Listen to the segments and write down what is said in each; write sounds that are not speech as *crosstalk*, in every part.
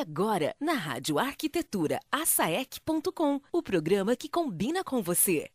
Agora, na Rádio Arquitetura, asaec.com, o programa que combina com você.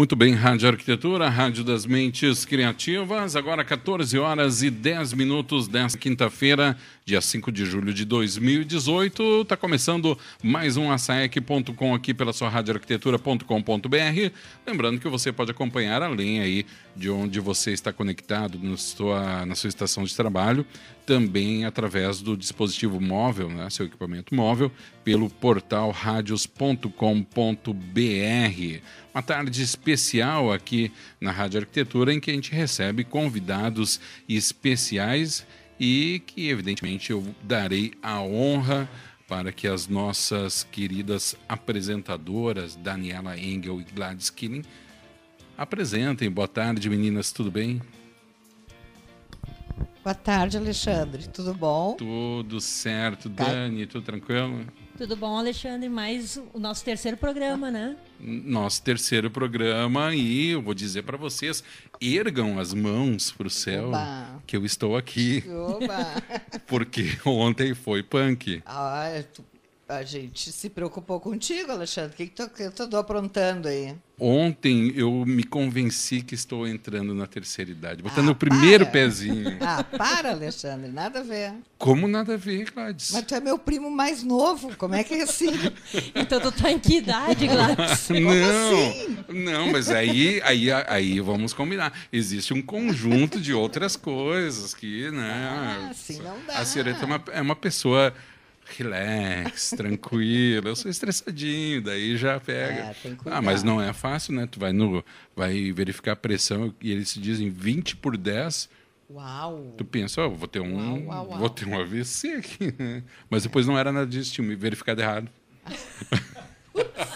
Muito bem, Rádio Arquitetura, Rádio das Mentes Criativas, agora 14 horas e 10 minutos desta quinta-feira, dia 5 de julho de 2018. Está começando mais um açaec.com aqui pela sua radioarquitetura.com.br. Lembrando que você pode acompanhar além aí de onde você está conectado no sua, na sua estação de trabalho, também através do dispositivo móvel, né, seu equipamento móvel, pelo portal radios.com.br. Uma tarde especial aqui na Rádio Arquitetura em que a gente recebe convidados especiais e que, evidentemente, eu darei a honra para que as nossas queridas apresentadoras, Daniela Engel e Gladys Killing, apresentem. Boa tarde, meninas, tudo bem? Boa tarde, Alexandre. Tudo bom? Tudo certo, Dani, tudo tranquilo? Tudo bom, Alexandre? Mais o nosso terceiro programa, né? Nosso terceiro programa e eu vou dizer para vocês, ergam as mãos para o céu Oba. que eu estou aqui. Oba. *laughs* Porque ontem foi punk. Ah, tu, a gente se preocupou contigo, Alexandre. O que, que tu, que tu andou aprontando aí? Ontem eu me convenci que estou entrando na terceira idade, botando Ah, o primeiro para. pezinho. Ah, para, Alexandre. Nada a ver. Como nada a ver, Gladys? Mas tu é meu primo mais novo. Como é que é assim? *laughs* Então tu tá em que idade, Gladys? não, assim? não, mas aí, aí, aí vamos combinar. Existe um conjunto de outras coisas que, né? Ah, assim não dá. A senhorita é uma, é uma pessoa relax, *laughs* tranquila. Eu sou estressadinho, daí já pega. É, ah, mas não é fácil, né? Tu vai no, vai verificar a pressão e eles se dizem 20 por 10. Uau. Tu pensa, ó, vou ter um, Uau, uau, uau. vou ter um AVC aqui, né? *laughs* Mas depois não era nada disso, tinha me verificado errado. *laughs*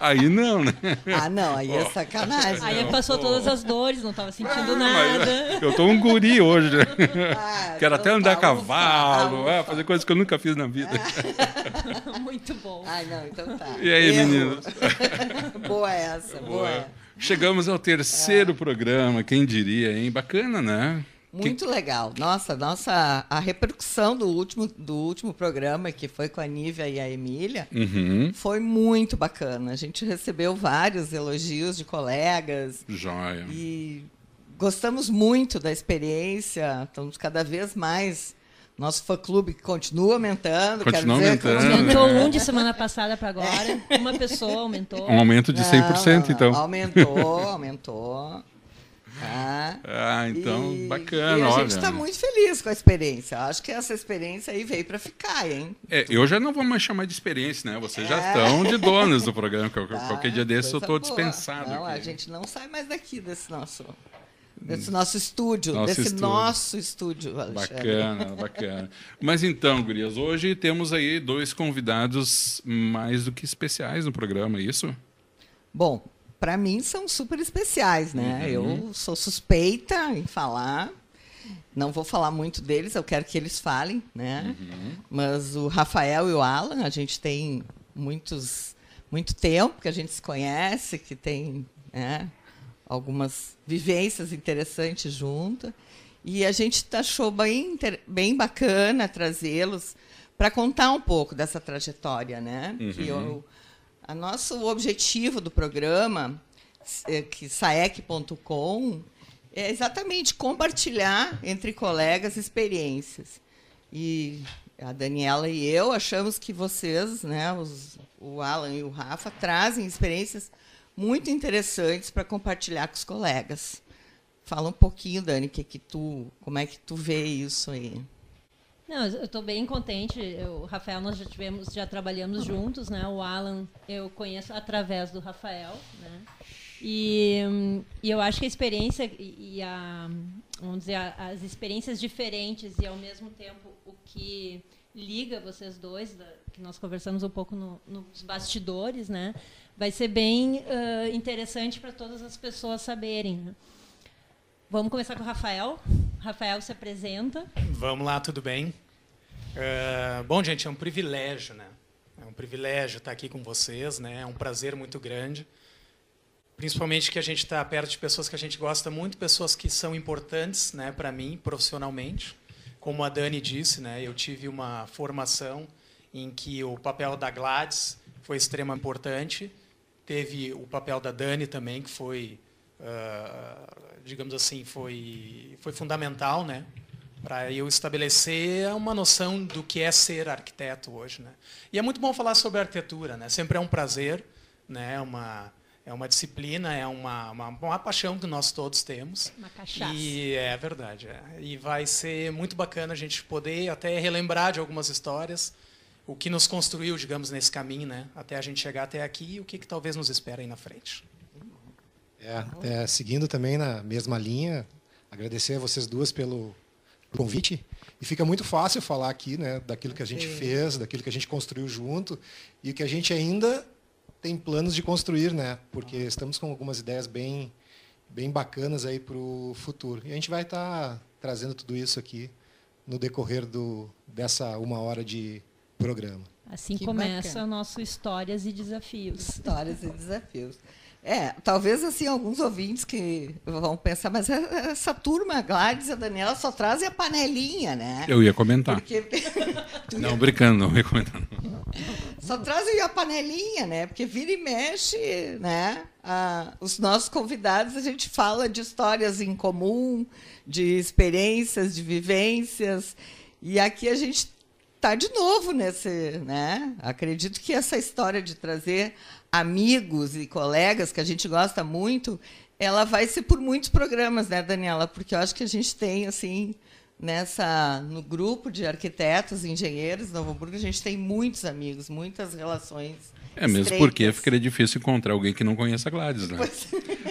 Aí não, né? Ah, não. Aí é sacanagem. Aí passou todas as dores, não tava sentindo Ah, nada. mas Eu tô um guri hoje, né? Ah, *laughs* Quero até andar a cavalo, ufa, é, ufa. fazer coisas que eu nunca fiz na vida. *laughs* Muito bom. Ai, não, então tá. E aí, Erro. meninos? *laughs* boa essa, boa. Chegamos ao terceiro programa, quem diria, hein? Bacana, né? Muito legal. Nossa, nossa, a repercussão do último, do último programa, que foi com a Nívia e a Emília, Uhum. foi muito bacana. A gente recebeu vários elogios de colegas Joia. e gostamos muito da experiência. Estamos cada vez mais. Nosso fã-clube continua aumentando. quero Continua dizer que- aumentando. Aumentou um de semana passada para agora. Uma pessoa aumentou. Um aumento de 100%, Não, não, então. Aumentou, aumentou. Tá? Ah, então, E- bacana, E a olha. gente está muito feliz com a experiência. Acho que essa experiência aí veio para ficar, hein? É, eu já não vou mais chamar de experiência, né? Vocês já É. estão de donos do programa. Qual- Tá? Qualquer dia desse eu estou dispensado. Não, a aqui. gente não sai mais daqui desse nosso, desse nosso estúdio, Nosso desse estúdio. nosso estúdio, Alexandre. Bacana, bacana. Mas então, gurias, hoje temos aí dois convidados mais do que especiais no programa, é isso? Bom, para mim são super especiais, né? Uhum. Eu sou suspeita em falar. Não vou falar muito deles, eu quero que eles falem, né? Uhum. Mas o Rafael e o Alan, a gente tem muitos, muito tempo que a gente se conhece, que tem né, algumas vivências interessantes junto. E a gente achou bem, bem bacana trazê-los para contar um pouco dessa trajetória, né? Que eu, a nosso objetivo do programa, é que saec.com, é exatamente compartilhar entre colegas experiências. E a Daniela e eu achamos que vocês, né, os, o Alan e o Rafa, trazem experiências muito interessantes para compartilhar com os colegas. Fala um pouquinho, Dani, que que tu, como é que tu vê isso aí? Não, eu estou bem contente. Eu, o Rafael, nós já tivemos, já trabalhamos juntos, né? O Alan eu conheço através do Rafael, né? E, e eu acho que a experiência e, e a, vamos dizer, a- as experiências diferentes e ao mesmo tempo o que liga vocês dois, da- que nós conversamos um pouco no- nos bastidores, né? Vai ser bem ah, interessante para todas as pessoas saberem. Né? Vamos começar com o Rafael. Rafael se apresenta. Vamos lá, tudo bem? Uh, bom, gente, é um privilégio, né? É um privilégio estar aqui com vocês, né? É um prazer muito grande. Principalmente que a gente está perto de pessoas que a gente gosta muito, pessoas que são importantes, né, para mim profissionalmente. Como a Dani disse, né, eu tive uma formação em que o papel da Gladys foi extremamente importante. Teve o papel da Dani também, que foi, uh, digamos assim, foi, foi fundamental, né? Para eu estabelecer uma noção do que é ser arquiteto hoje, né? E é muito bom falar sobre arquitetura, né? Sempre é um prazer, né? Uma é uma disciplina, é uma, uma, uma, paixão que nós todos temos. Uma cachaça. E é verdade. É. E vai ser muito bacana a gente poder até relembrar de algumas histórias, o que nos construiu, digamos, nesse caminho, né? Até a gente chegar até aqui e o que, que talvez nos espera aí na frente. É, é, seguindo também na mesma linha, agradecer a vocês duas pelo convite. E fica muito fácil falar aqui né, daquilo que a gente fez, daquilo que a gente construiu junto e o que a gente ainda tem planos de construir, né? Porque estamos com algumas ideias bem, bem bacanas aí para o futuro. E a gente vai estar tá trazendo tudo isso aqui no decorrer do, dessa uma hora de programa. Assim que começa bacana. nosso Histórias e Desafios. Histórias e Desafios. É, talvez assim alguns ouvintes que vão pensar, mas essa turma, Gladys e a Daniela, só trazem a panelinha, né? Eu ia comentar. Porque... *laughs* não, brincando, não ia comentar. Só trazem a panelinha, né? Porque vira e mexe, né? Ah, os nossos convidados, a gente fala de histórias em comum, de experiências, de vivências. E aqui a gente está de novo nesse, né? Acredito que essa história de trazer amigos e colegas que a gente gosta muito, ela vai ser por muitos programas, né, Daniela? Porque eu acho que a gente tem assim nessa no grupo de arquitetos e engenheiros de Novo Hamburgo, a gente tem muitos amigos, muitas relações. É mesmo estreitas. porque ficaria difícil encontrar alguém que não conheça a Gladys, né?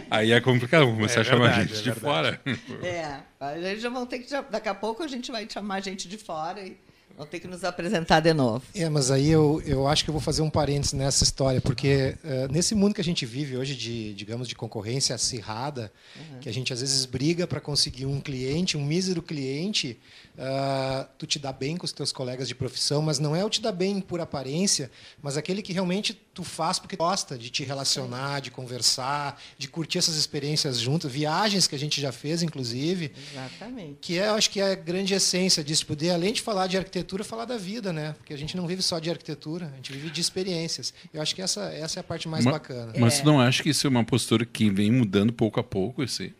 Aí é complicado, começar é a chamar verdade, gente é de fora. É, a gente já vão ter que daqui a pouco a gente vai chamar gente de fora e Vão ter que nos apresentar de novo. É, mas aí eu, eu acho que eu vou fazer um parênteses nessa história, porque uh, nesse mundo que a gente vive hoje de, digamos, de concorrência acirrada, uhum. que a gente às vezes briga para conseguir um cliente, um mísero cliente, uh, tu te dá bem com os teus colegas de profissão, mas não é o te dar bem por aparência, mas aquele que realmente tu faz porque gosta de te relacionar, de conversar, de curtir essas experiências juntos, viagens que a gente já fez, inclusive. Exatamente. Que é, acho que é a grande essência disso, poder, além de falar de arquitetura, falar da vida, né? Porque a gente não vive só de arquitetura, a gente vive de experiências. Eu acho que essa, essa é a parte mais mas, bacana. Mas é. não acha que isso é uma postura que vem mudando pouco a pouco? Esse...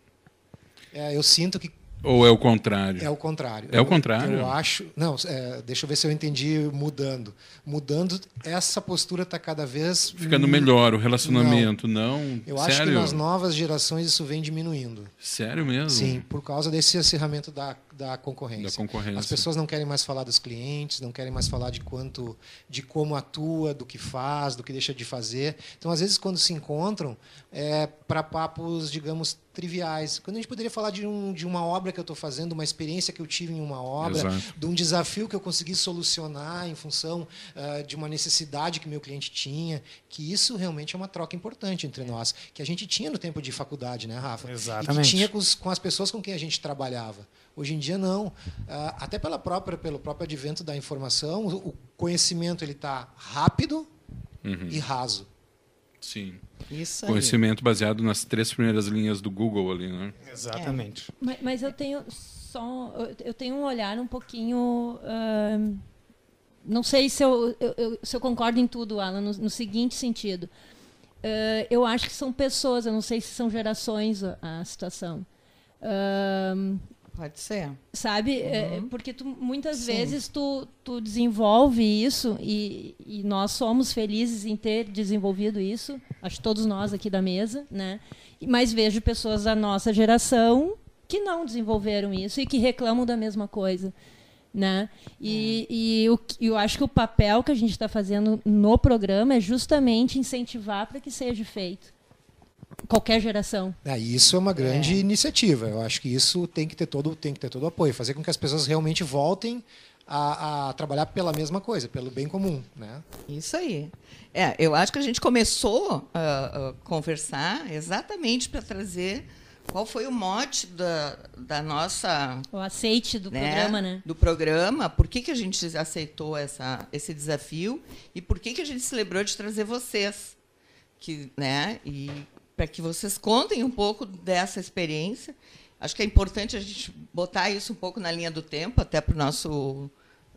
É, eu sinto que ou é o contrário? É o contrário. É o contrário? Eu, eu acho. Não, é, deixa eu ver se eu entendi mudando. Mudando, essa postura está cada vez. Ficando melhor o relacionamento, não? não? Eu Sério? acho que nas novas gerações isso vem diminuindo. Sério mesmo? Sim, por causa desse acirramento da, da concorrência. Da concorrência. As pessoas não querem mais falar dos clientes, não querem mais falar de quanto, de como atua, do que faz, do que deixa de fazer. Então, às vezes, quando se encontram, é para papos, digamos, triviais. Quando a gente poderia falar de, um, de uma obra que eu estou fazendo, uma experiência que eu tive em uma obra, Exato. de um desafio que eu consegui solucionar em função uh, de uma necessidade que meu cliente tinha, que isso realmente é uma troca importante entre nós, que a gente tinha no tempo de faculdade, né, Rafa? Exatamente. E que tinha com, os, com as pessoas com quem a gente trabalhava. Hoje em dia não, uh, até pela própria, pelo próprio advento da informação, o conhecimento ele está rápido uhum. e raso. Sim. Isso Conhecimento baseado nas três primeiras linhas do Google ali, né? Exatamente. É. Mas, mas, eu tenho só eu tenho um olhar um pouquinho uh, não sei se eu, eu, se eu concordo em tudo, Alan, no, no seguinte sentido. Uh, eu acho que são pessoas, eu não sei se são gerações a, a situação. Uh, Pode ser. Sabe? É, uhum. porque tu, muitas Sim. vezes tu, tu desenvolve isso e, e, nós somos felizes em ter desenvolvido isso, acho todos nós aqui da mesa, né? Mas vejo pessoas da nossa geração que não desenvolveram isso e que reclamam da mesma coisa. Né? E, é. e eu, eu acho que o papel que a gente está fazendo no programa é justamente incentivar para que seja feito qualquer geração. É, isso é uma grande é. iniciativa. Eu acho que isso tem que ter todo tem que ter todo o apoio, fazer com que as pessoas realmente voltem a, a, trabalhar pela mesma coisa, pelo bem comum, né? Isso aí. É, eu acho que a gente começou a, a conversar exatamente para trazer qual foi o mote da, da nossa O aceite do né, programa, né? do programa, por que, que a gente aceitou essa, esse desafio e por que, que a gente se lembrou de trazer vocês, que, né, e para que vocês contem um pouco dessa experiência. Acho que é importante a gente botar isso um pouco na linha do tempo, até para os nosso,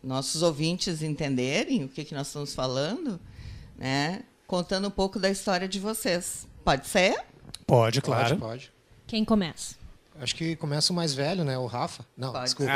nossos ouvintes entenderem o que, que nós estamos falando, né, contando um pouco da história de vocês. Pode ser? Pode, claro. Pode, pode. Quem começa? Acho que começa o mais velho, né? O Rafa. Não, Pode. desculpa.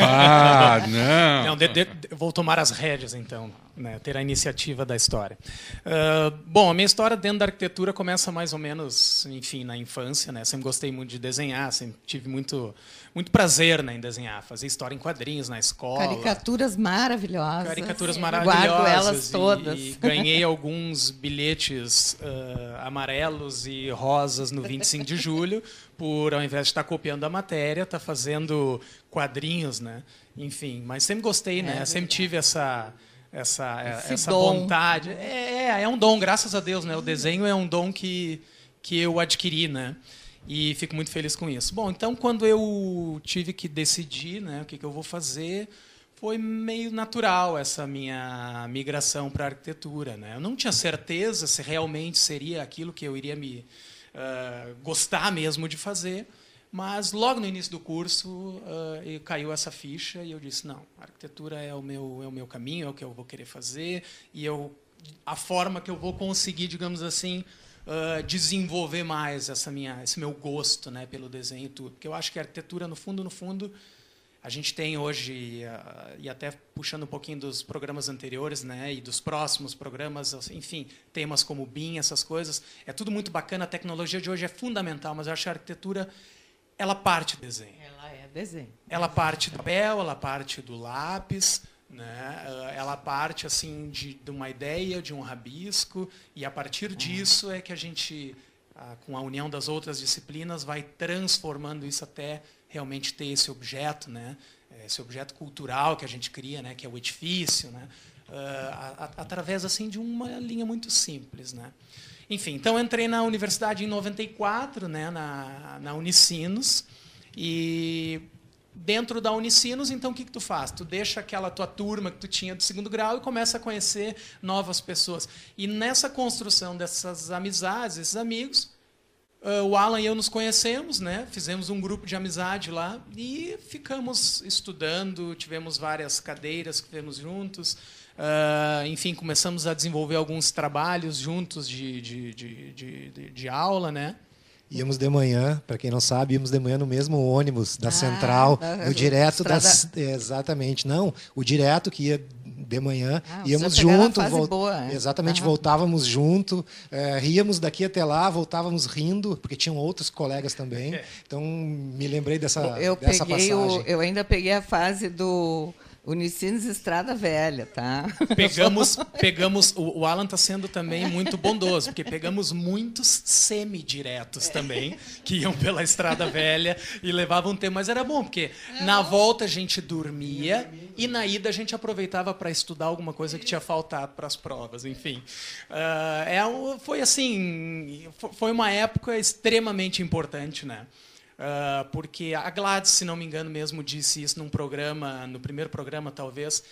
Ah, *laughs* não. Não, de- de- de- vou tomar as rédeas, então, né, ter a iniciativa da história. Ah, bom, a minha história dentro da arquitetura começa mais ou menos, enfim, na infância. Né? Sempre gostei muito de desenhar, sempre tive muito, muito prazer né, em desenhar. Fazer história em quadrinhos na escola. Caricaturas maravilhosas. Caricaturas Eu maravilhosas. Guardo elas e- todas. E, ganhei alguns bilhetes ah, amarelos e rosas no 25 de julho, por ao invés de estar copiando a matéria, estar fazendo quadrinhos, né? Enfim, mas sempre gostei, né? Sempre tive essa essa É Esse essa dom. vontade. É, é, é um dom, graças a Deus, né? O desenho é um dom que que eu adquiri, né? E fico muito feliz com isso. Bom, então quando eu tive que decidir, né, o que, que eu vou fazer, foi meio natural essa minha migração para a arquitetura. Né? Eu não tinha certeza se realmente seria aquilo que eu iria me ah, gostar mesmo de fazer, mas logo no início do curso e caiu essa ficha e eu disse não, a arquitetura é o meu é o meu caminho, é o que eu vou querer fazer e eu a forma que eu vou conseguir, digamos assim, ah, desenvolver mais essa minha esse meu gosto, né, pelo desenho e tudo, porque eu acho que a arquitetura no fundo no fundo a gente tem hoje, ah, e até puxando um pouquinho dos programas anteriores, né, e dos próximos programas, enfim, temas como BIM, essas coisas, é tudo muito bacana, a tecnologia de hoje é fundamental, mas eu acho que a arquitetura, ela parte do desenho. Ela é desenho. Ela parte do papel, ela parte do lápis, né? ah, ela parte assim de, de uma ideia, de um rabisco, e a partir disso é que a gente, ah, com a união das outras disciplinas, vai transformando isso até realmente ter esse objeto, né? esse objeto cultural que a gente cria, né? que é o edifício, né? ah, a- a- através assim de uma linha muito simples. Né? Enfim, então entrei na universidade em 94, né? na, na Unicinos, e dentro da Unicinos, então o que, que tu faz? Tu deixa aquela tua turma que tu tinha do segundo grau e começa a conhecer novas pessoas. E nessa construção dessas amizades, esses amigos, o Alan e eu nos conhecemos, né? Fizemos um grupo de amizade lá e ficamos estudando, tivemos várias cadeiras que fizemos juntos. Ah, enfim, começamos a desenvolver alguns trabalhos juntos de, de, de, de, de- de aula, né? Íamos de manhã, para quem não sabe, íamos de manhã no mesmo ônibus da Ah, central, no direto estrada- das. Exatamente, não. O direto que ia de manhã, Ah, íamos junto. fase boa, é. Exatamente, Aham. voltávamos junto, eh, ríamos daqui até lá, voltávamos rindo, porque tinham outros colegas também. *laughs* Então, me lembrei dessa, eu dessa peguei o, passagem. eu ainda peguei a fase do Unicinos Estrada Velha, tá? *laughs* Pegamos, pegamos o, o Alan está sendo também muito bondoso, porque pegamos muitos semi-diretos também, que iam pela Estrada Velha e levavam tempo. Mas era bom, porque na volta a gente dormia e na ida a gente aproveitava para estudar alguma coisa que tinha faltado para as provas, enfim. Ah, é, foi assim, fo- foi uma época extremamente importante, né? Ah, porque a Gladys, se não me engano, mesmo disse isso num programa, no primeiro programa talvez,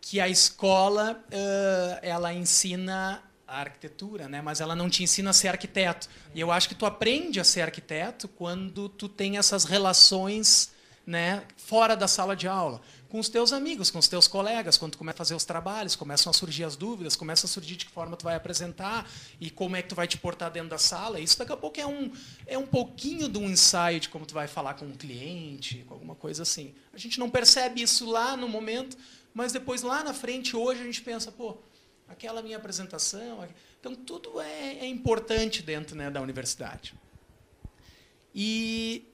que a escola eh, ela ensina a arquitetura, né? mas ela não te ensina a ser arquiteto. E eu acho que tu aprende a ser arquiteto quando tu tem essas relações né, fora da sala de aula, com os teus amigos, com os teus colegas, quando tu começa a fazer os trabalhos, começam a surgir as dúvidas, começa a surgir de que forma tu vai apresentar e como é que tu vai te portar dentro da sala. Isso daqui a pouco é um, é um pouquinho de um ensaio de como tu vai falar com um cliente, com alguma coisa assim. A gente não percebe isso lá no momento, mas depois lá na frente, hoje, a gente pensa, pô, aquela minha apresentação. Então, tudo é, é importante dentro né, da universidade. E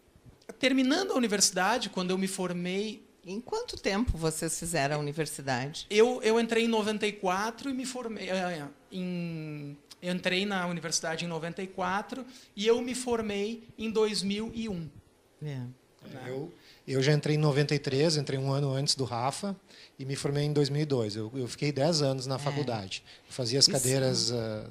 terminando a universidade, quando eu me formei, Em quanto tempo vocês fizeram a universidade? eu, eu entrei em 94 e me formei eh, em eu entrei na universidade em 94 e eu me formei em 2001. É. Eu, Eu já entrei em 93, entrei um ano antes do Rafa e me formei em 2002. Eu, eu fiquei 10 anos na faculdade. Eu fazia as Isso. cadeiras ah,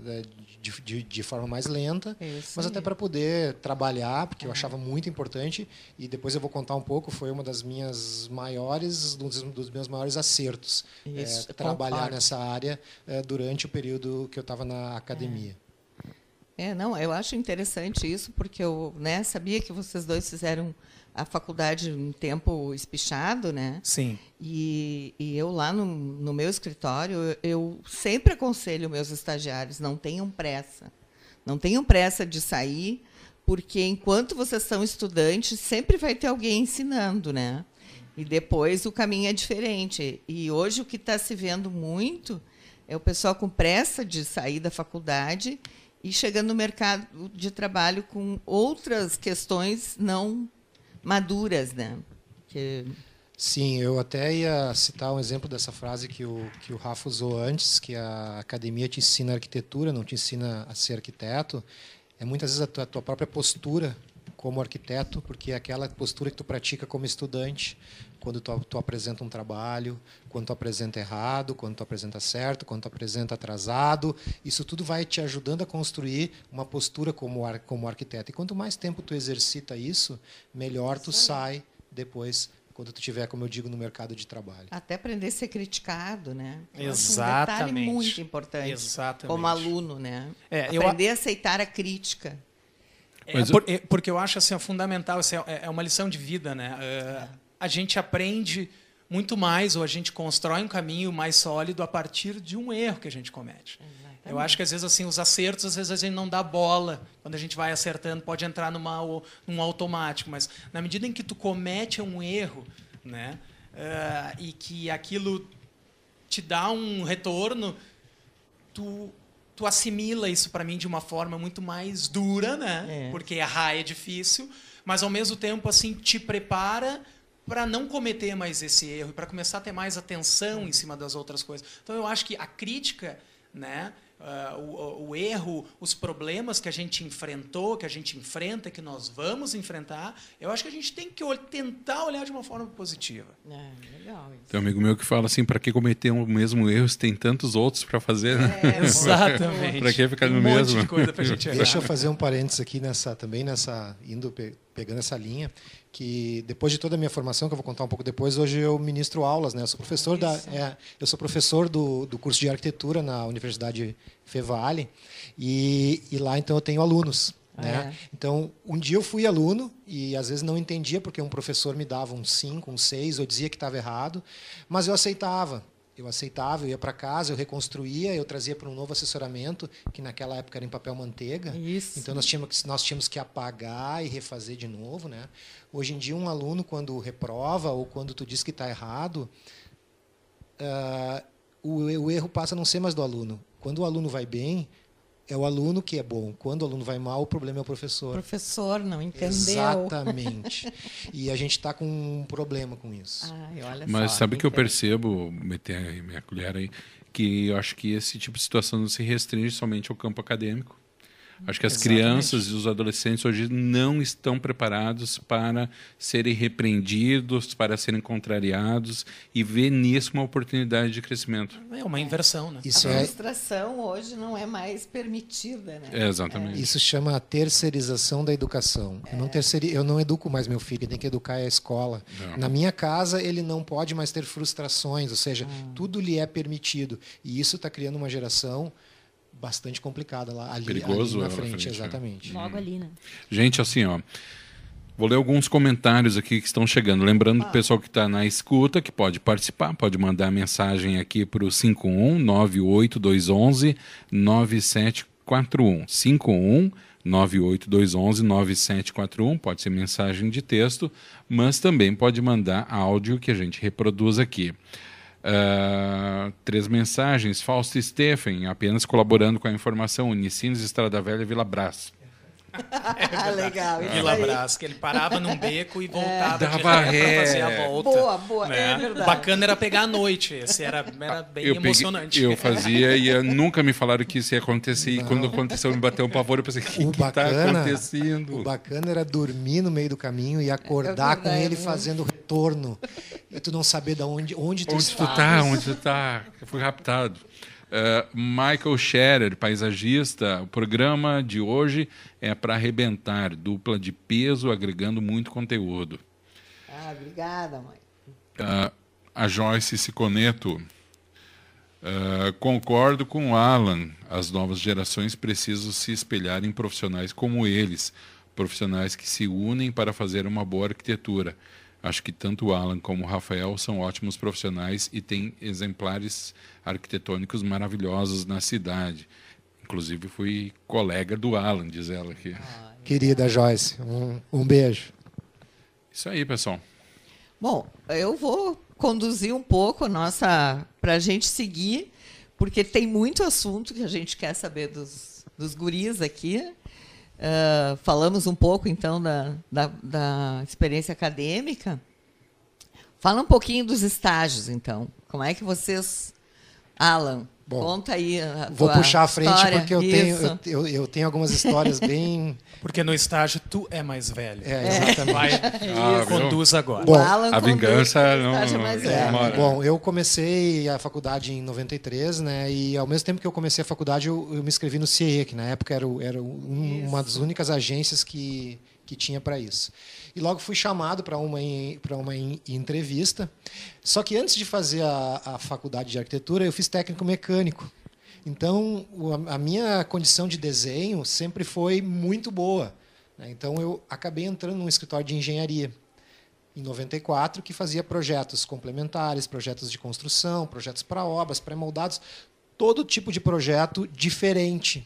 de, de, de forma mais lenta, Isso mas até para poder trabalhar, porque eu achava muito importante. E depois eu vou contar um pouco, foi uma das minhas maiores, um dos, dos meus maiores acertos. Isso, trabalhar nessa área eh, durante o período que eu estava na academia. É, não, eu acho interessante isso, porque eu né, sabia que vocês dois fizeram a faculdade um tempo espichado, né? Sim. E, e eu lá no, no meu escritório, eu, sempre aconselho meus estagiários, não tenham pressa. Não tenham pressa de sair, porque enquanto vocês são estudantes, sempre vai ter alguém ensinando, né? E depois o caminho é diferente. E hoje o que está se vendo muito é o pessoal com pressa de sair da faculdade e chegando no mercado de trabalho com outras questões não maduras, né? Que Sim, eu até ia citar um exemplo dessa frase que o, que o Rafa usou antes, que a academia te ensina arquitetura, não te ensina a ser arquiteto. É muitas vezes a tua, a tua própria postura como arquiteto, porque é aquela postura que tu pratica como estudante, quando tu, tu apresenta um trabalho, quando tu apresenta errado, quando tu apresenta certo, quando tu apresenta atrasado, isso tudo vai te ajudando a construir uma postura como, ar, como arquiteto. E quanto mais tempo tu exercita isso, melhor tu sai depois quando tu tiver, como eu digo, no mercado de trabalho. Até aprender a ser criticado, né? Eu Exatamente. Um detalhe muito importante. Exatamente. Como aluno, né? É, eu- aprender a aceitar a crítica. É, por- é, porque eu acho assim, é fundamental, assim, é, é uma lição de vida, né? É, A gente aprende muito mais, ou a gente constrói um caminho mais sólido a partir de um erro que a gente comete. Eu acho que às vezes assim os acertos, às vezes a gente não dá bola. Quando a gente vai acertando, pode entrar numa, num automático, mas na medida em que tu comete um erro, né, eh, e que aquilo te dá um retorno, tu, tu assimila isso para mim de uma forma muito mais dura, né? É. Porque errar é difícil, mas ao mesmo tempo assim te prepara para não cometer mais esse erro e para começar a ter mais atenção em cima das outras coisas. Então eu acho que a crítica, né? ah, o, o- erro, os problemas que a gente enfrentou, que a gente enfrenta, que nós vamos enfrentar, eu acho que a gente tem que ol- tentar olhar de uma forma positiva. É, legal isso. Tem um amigo meu que fala assim, para que cometer o mesmo erro se tem tantos outros para fazer, né? É, *laughs* Exatamente. Pra que ficar Tem no um monte mesmo? de coisa pra gente *laughs* errar. Deixa eu fazer um parênteses aqui nessa também nessa indo pegando essa linha que depois de toda a minha formação que eu vou contar um pouco depois hoje eu ministro aulas né eu sou professor da é, eu sou professor do, do curso de arquitetura na Universidade Fevale e, e lá então eu tenho alunos Ah, né? é? Então, um dia eu fui aluno e às vezes não entendia porque um professor me dava um 5, um 6, ou dizia que estava errado, mas eu aceitava. Eu aceitava, eu ia para casa, eu reconstruía, eu trazia para um novo assessoramento, que naquela época era em papel manteiga. Isso. Então nós tínhamos, que- nós tínhamos que apagar e refazer de novo. Né? Hoje em dia, um aluno, quando reprova ou quando tu diz que está errado, ah, o, o erro passa a não ser mais do aluno. Quando o aluno vai bem, é o aluno que é bom. Quando o aluno vai mal, o problema é o O professor. professor não entendeu. Exatamente. e a gente está com um problema com isso. Ai, olha Mas só, sabe que eu percebo, meter minha colher aí, que eu acho que esse tipo de situação não se restringe somente ao campo acadêmico. Acho que as Exatamente. crianças e os adolescentes hoje não estão preparados para serem repreendidos, para serem contrariados e ver nisso uma oportunidade de crescimento. É uma inversão, né? Isso a é, frustração hoje não é mais permitida, né? É, exatamente. Isso chama a terceirização da educação. Eu, não terceiri, eu não educo mais meu filho, tem que educar a escola. Não. Na minha casa, ele não pode mais ter frustrações, ou seja, tudo lhe é permitido. E isso está criando uma geração bastante complicada lá ali, Perigoso ali na na frente, frente, é. exatamente. Logo ali, né? Gente, assim, ó. Vou ler alguns comentários aqui que estão chegando. Lembrando o pessoal que está na escuta, que pode participar, pode mandar mensagem aqui para o 51 98211 9741. 51 98211 9741. Pode ser mensagem de texto, mas também pode mandar áudio que a gente reproduz aqui. Ah, três mensagens. Fausto Steffen, apenas colaborando com a informação. Unicinos, Estrada Velha e Vila Brás. Ah, legal. Vila. Brás, que ele parava num beco e voltava Dava pra ré. fazer a volta. Boa, boa, né? é verdade. Bacana era pegar à noite, esse era, era bem Eu, peguei- emocionante. eu fazia e nunca me falaram que isso ia acontecer. E quando aconteceu, me bateu um pavor. Eu pensei, o que O está bacana, acontecendo? o bacana era dormir no meio do caminho e acordar com ele né? fazendo o retorno. E tu não saber de onde, onde tu Onde tu tá? Onde tu tá? Eu fui raptado. Uh, Michael Scherer, paisagista. O programa de hoje é para arrebentar, dupla de peso, agregando muito conteúdo. Ah, obrigada, mãe. Uh, a Joyce Siconeto. Uh, concordo com o Alan. As novas gerações precisam se espelhar em profissionais como eles, profissionais que se unem para fazer uma boa arquitetura. Acho que tanto o Alan como o Rafael são ótimos profissionais e têm exemplares arquitetônicos maravilhosos na cidade. Inclusive fui colega do Alan, diz ela aqui. Querida Joyce, um, um beijo. Isso aí, pessoal. Bom, eu vou conduzir um pouco a nossa. para a gente seguir, porque tem muito assunto que a gente quer saber dos, dos guris aqui. Ah, falamos um pouco, então, da, da, da experiência acadêmica. Fala um pouquinho dos estágios, então. Como é que vocês. Alan, Bom, conta aí. A Vou tua puxar a frente história. porque eu tenho, eu, eu, eu tenho algumas histórias *laughs* bem. Porque no estágio tu é mais velho. É, exatamente. Vai, *laughs* Ah, conduz agora. Bom, a vingança não- mais não demora. Bom, eu comecei a faculdade em 93, né? E ao mesmo tempo que eu comecei a faculdade, eu, eu me inscrevi no CIE, que na época era, era um- uma das únicas agências que, que tinha para isso. E logo fui chamado para uma, para uma entrevista. Só que antes de fazer a, a faculdade de arquitetura, eu fiz técnico mecânico. Então, a minha condição de desenho sempre foi muito boa. né? Então, eu acabei entrando num escritório de engenharia em 94, que fazia projetos complementares, projetos de construção, projetos para obras, pré-moldados, todo tipo de projeto diferente,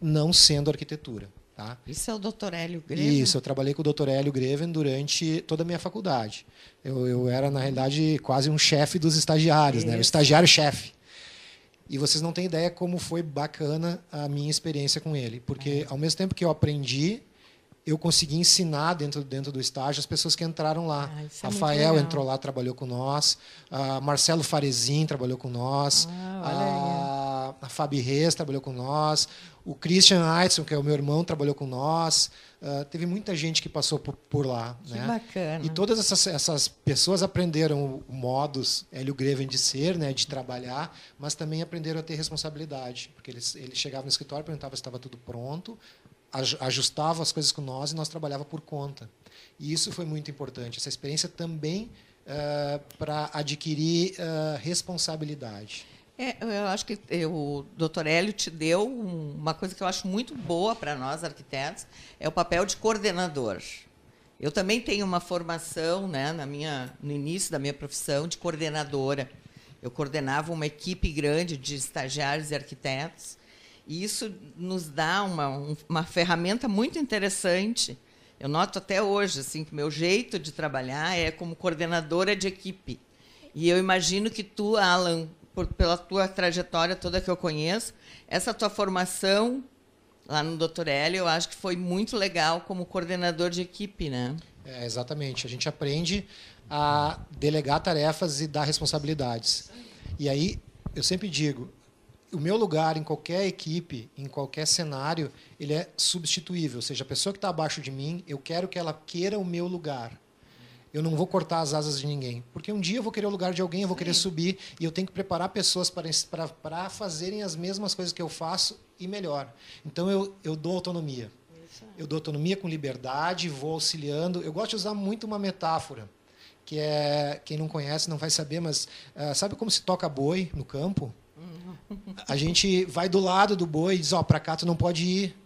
não sendo arquitetura. Tá? Isso é o doutor Hélio Greve? Isso, eu trabalhei com o Dr. Hélio Greven durante toda a minha faculdade. Eu, eu era, na realidade, quase um chefe dos estagiários, né? o estagiário-chefe. E vocês não têm ideia como foi bacana a minha experiência com ele. Porque, ao mesmo tempo que eu aprendi, eu consegui ensinar dentro, dentro do estágio as pessoas que entraram lá. Ah, é Rafael legal. entrou lá, trabalhou com nós. Ah, Marcelo Farezin trabalhou com nós. Ah, a, a Fabi Reis trabalhou com nós. O Christian Aitson, que é o meu irmão, trabalhou com nós. Ah, teve muita gente que passou por, por lá. Que né? bacana. E todas essas, essas pessoas aprenderam o modus Hélio Greven de ser, né, de trabalhar, mas também aprenderam a ter responsabilidade. Porque eles, eles chegavam no escritório, perguntavam se estava tudo pronto, aj- ajustavam as coisas com nós e nós trabalhava por conta. E isso foi muito importante. Essa experiência também para adquirir ah, responsabilidade. É, eu acho que o doutor Hélio te deu um- uma coisa que eu acho muito boa para nós arquitetos, é o papel de coordenador. Eu também tenho uma formação, né, na minha, no início da minha profissão, de coordenadora. Eu coordenava uma equipe grande de estagiários e arquitetos, e isso nos dá uma, um- uma ferramenta muito interessante. Eu noto até hoje assim que meu jeito de trabalhar é como coordenadora de equipe. E eu imagino que tu, Alan, por- pela tua trajetória toda que eu conheço, essa tua formação lá no Dr. Hélio, eu acho que foi muito legal como coordenador de equipe, né? É, exatamente. A gente aprende a delegar tarefas e dar responsabilidades. E aí, eu sempre digo, o meu lugar em qualquer equipe, em qualquer cenário, ele é substituível. Ou seja, a pessoa que está abaixo de mim, eu quero que ela queira o meu lugar. Eu não vou cortar as asas de ninguém. Porque um dia eu vou querer o lugar de alguém, eu vou querer subir, e eu tenho que preparar pessoas para, para, para fazerem as mesmas coisas que eu faço e melhor. Então, eu, eu dou autonomia. Eu dou autonomia com liberdade, vou auxiliando. Eu gosto de usar muito uma metáfora, que é, quem não conhece não vai saber, mas ah, sabe como se toca boi no campo? A gente vai do lado do boi e diz, ó, oh, para cá tu não pode ir,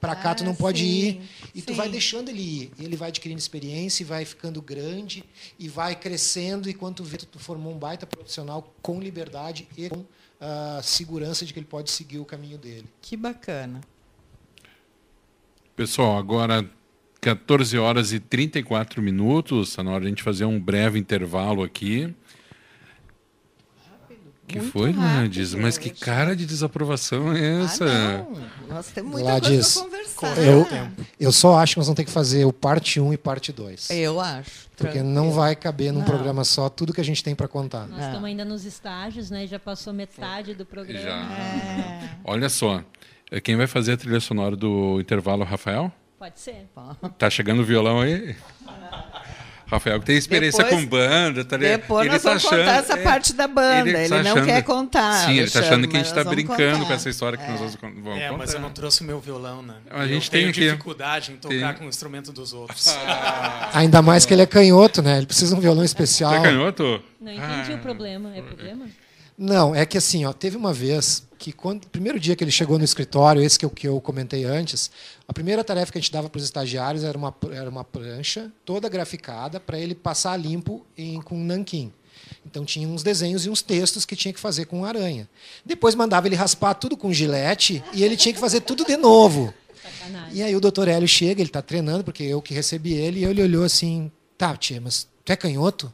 para cá tu Ah, não pode sim, ir. E tu sim. vai deixando ele ir. E ele vai adquirindo experiência, e vai ficando grande, e vai crescendo, e quando tu vê, tu formou um baita profissional com liberdade e com ah, segurança de que ele pode seguir o caminho dele. Que bacana. Pessoal, agora 14 horas e 34 minutos. Está na hora de a gente fazer um breve intervalo aqui. Que muito foi, rápido, Gladys? Mas que cara de desaprovação é essa? Ah, não. Nós temos muita Gladys, coisa pra conversar. Eu, eu só acho que nós vamos ter que fazer o parte 1 e parte 2. Eu acho. Porque tranquilo. não vai caber num Não. programa só tudo que a gente tem para contar. Nós estamos ainda nos estágios, né? Já passou metade do programa. Já. É, *laughs* Olha só. eh, Quem vai fazer a trilha sonora do intervalo, Rafael? Pode ser. Tá chegando o violão aí? Rafael, que tem experiência Depois- com banda, tá ligado? Depois Ele nós tá vamos achando- contar essa é, parte da banda. Ele, tá não achando- quer contar. Sim, ele tá achando que a gente mas tá vamos brincando contar. com essa história que É. nós vamos, vamos É, mas contar. eu não trouxe o meu violão, né? A gente eu tem tenho dificuldade em tocar Tem. com o instrumento dos outros. *laughs* Ainda mais que ele é canhoto, né? Ele precisa de um violão especial. Tá canhoto? Não entendi Ah. o problema. É problema? Não, é que assim, ó, teve uma vez que quando primeiro dia que ele chegou no escritório, esse que eu, que eu comentei antes, a primeira tarefa que a gente dava para os estagiários era uma, era uma prancha toda graficada para ele passar limpo em, com nanquim. Então tinha uns desenhos e uns textos que tinha que fazer com aranha. Depois mandava ele raspar tudo com gilete e ele tinha que fazer tudo de novo. Sacanagem. E aí o doutor Hélio chega, ele está treinando, porque eu que recebi ele, e ele olhou assim, tá, tia, mas tu é canhoto?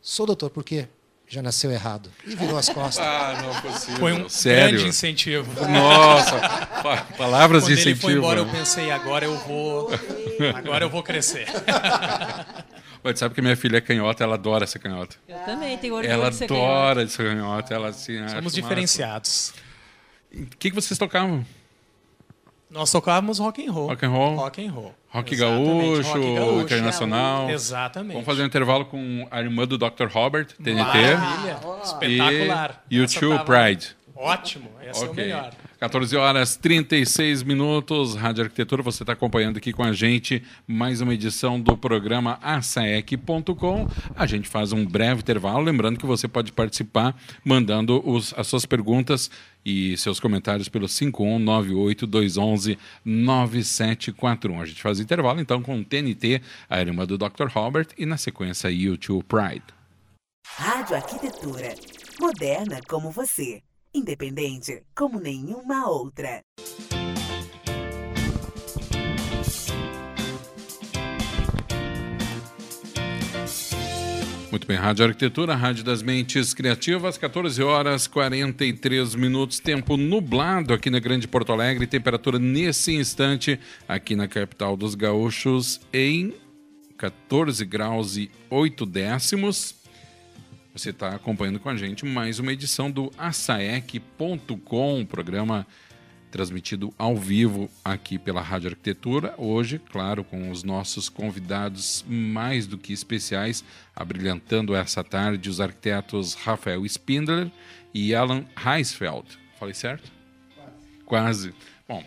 Sou doutor, por quê? Já nasceu errado. E virou as costas. Ah, não é possível. Foi um Sério? grande incentivo. Nossa, pa- palavras Quando de ele incentivo. foi embora, eu né? pensei, agora eu vou. Agora eu vou crescer. *laughs* Mas sabe que minha filha é canhota, ela adora ser canhota. Eu também tenho orgulho Ela de ser canhota. adora ser canhota, ela assim. acha Somos diferenciados. O que, que vocês tocavam? Nós tocávamos rock and roll. Rock and roll? Rock and roll. Rock gaúcho, rock gaúcho. internacional. Exatamente. Vamos fazer um intervalo com a irmã do Dr. Robert, TNT. Maravilha. Espetacular. E o Essa Tio tava- Pride. Ótimo. Esse é o melhor. 14 horas 36 minutos, Rádio Arquitetura, você está acompanhando aqui com a gente mais uma edição do programa asaec.com. A gente faz um breve intervalo, lembrando que você pode participar mandando os- as suas perguntas e seus comentários pelo 51982119741. A gente faz intervalo então com o TNT, a irmã do Dr. Robert e na sequência U2 Pride. Rádio Arquitetura. Moderna como você. Independente como nenhuma outra. Muito bem, Rádio Arquitetura, Rádio das Mentes Criativas, 14 horas 43 minutos, tempo nublado aqui na Grande Porto Alegre, temperatura nesse instante aqui na capital dos gaúchos em 14 graus e 8 décimos. Você está acompanhando com a gente mais uma edição do Asaec.com, programa transmitido ao vivo aqui pela Rádio Arquitetura. Hoje, claro, com os nossos convidados mais do que especiais, abrilhantando essa tarde os arquitetos Rafael Spindler e Alan Heisfeld. Falei certo? Quase. Bom,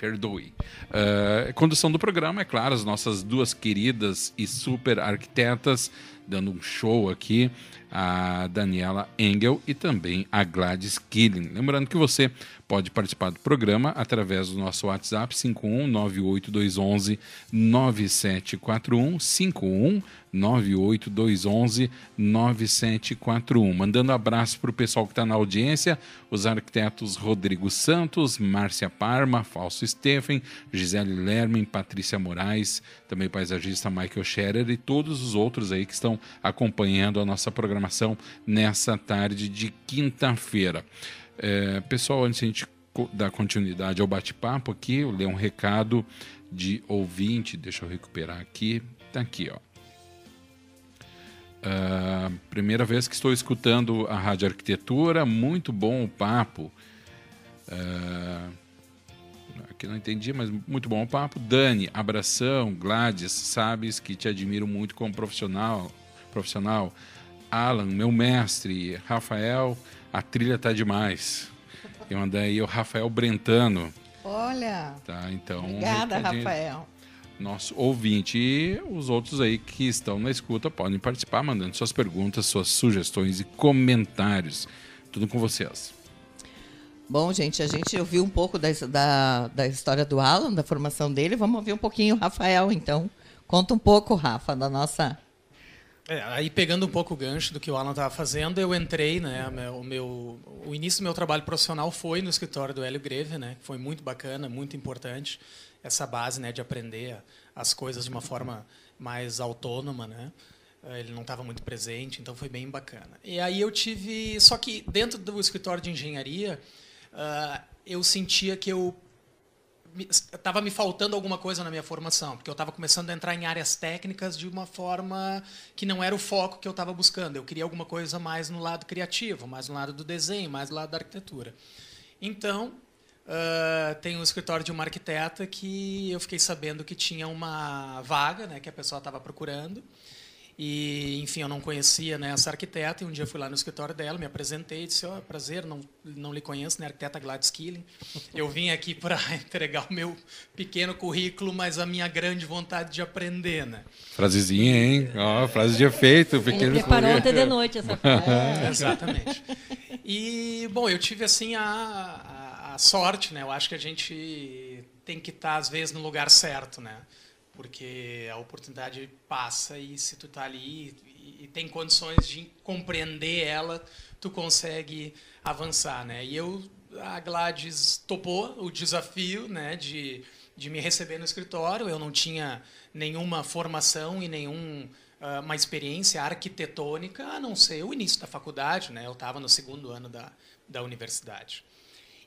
perdoe. Uh, condução do programa, é claro, as nossas duas queridas e super arquitetas dando um show aqui, a Daniela Engel e também a Gladys Killing. Lembrando que você pode participar do programa através do nosso WhatsApp 5198211 9741 51 98211 9741. Mandando abraço para o pessoal que está na audiência, os arquitetos Rodrigo Santos, Márcia Parma, Falso Stephen, Gisele Lerman, Patrícia Moraes, também paisagista Michael Scherer e todos os outros aí que estão acompanhando a nossa programação nessa tarde de quinta-feira. É, pessoal, antes a gente dar continuidade ao bate-papo aqui, eu ler um recado de ouvinte, deixa eu recuperar aqui, tá aqui, ó. Uh, primeira vez que estou escutando a Rádio Arquitetura, muito bom o papo. Uh, aqui não entendi, mas muito bom o papo. Dani, abração, Gladys, sabes que te admiro muito como profissional. profissional. Alan, meu mestre, Rafael, a trilha tá demais. Eu mandei aí o Rafael Brentano. Olha. Tá, então. Obrigada. Rafael. Nosso ouvinte e os outros aí que estão na escuta podem participar, mandando suas perguntas, suas sugestões e comentários. Tudo com vocês. Bom, gente, a gente ouviu um pouco da, da, da história do Alan, da formação dele. Vamos ouvir um pouquinho o Rafael, então. Conta um pouco, Rafa, da nossa É, aí pegando um pouco o gancho do que o Alan estava fazendo, eu entrei, né, o meu o início do meu trabalho profissional foi no escritório do Hélio Greve, né, que foi muito bacana, muito importante essa base, né, de aprender as coisas de uma forma mais autônoma, né. ele não estava muito presente, então foi bem bacana. E aí eu tive, só que dentro do escritório de engenharia, uh, eu sentia que eu estava me faltando alguma coisa na minha formação, porque eu estava começando a entrar em áreas técnicas de uma forma que não era o foco que eu estava buscando. Eu queria alguma coisa mais no lado criativo, mais no lado do desenho, mais no lado da arquitetura. Então, uh, tem um escritório de uma arquiteta que eu fiquei sabendo que tinha uma vaga, né, que a pessoa estava procurando. E, enfim, eu não conhecia né, essa arquiteta, e um dia fui lá no escritório dela, me apresentei, disse, oh, prazer, não, não lhe conheço, né, arquiteta Gladys Killing. Eu vim aqui para *laughs* entregar o meu pequeno currículo, mas a minha grande vontade de aprender, né. Frasezinha, hein? Oh, frase de efeito. Pequeno Ele preparou ontem de noite essa *laughs* frase. É, exatamente. E, bom, eu tive, assim, a, a sorte, né, eu acho que a gente tem que estar, às vezes, no lugar certo, né porque a oportunidade passa e se tu está ali e, tem condições de compreender ela, tu consegue avançar, né? E eu a Gladys topou o desafio, né, de de me receber no escritório. Eu não tinha nenhuma formação e nenhum uh, uma experiência arquitetônica, a não ser o início da faculdade, né? Eu estava no segundo ano da da universidade.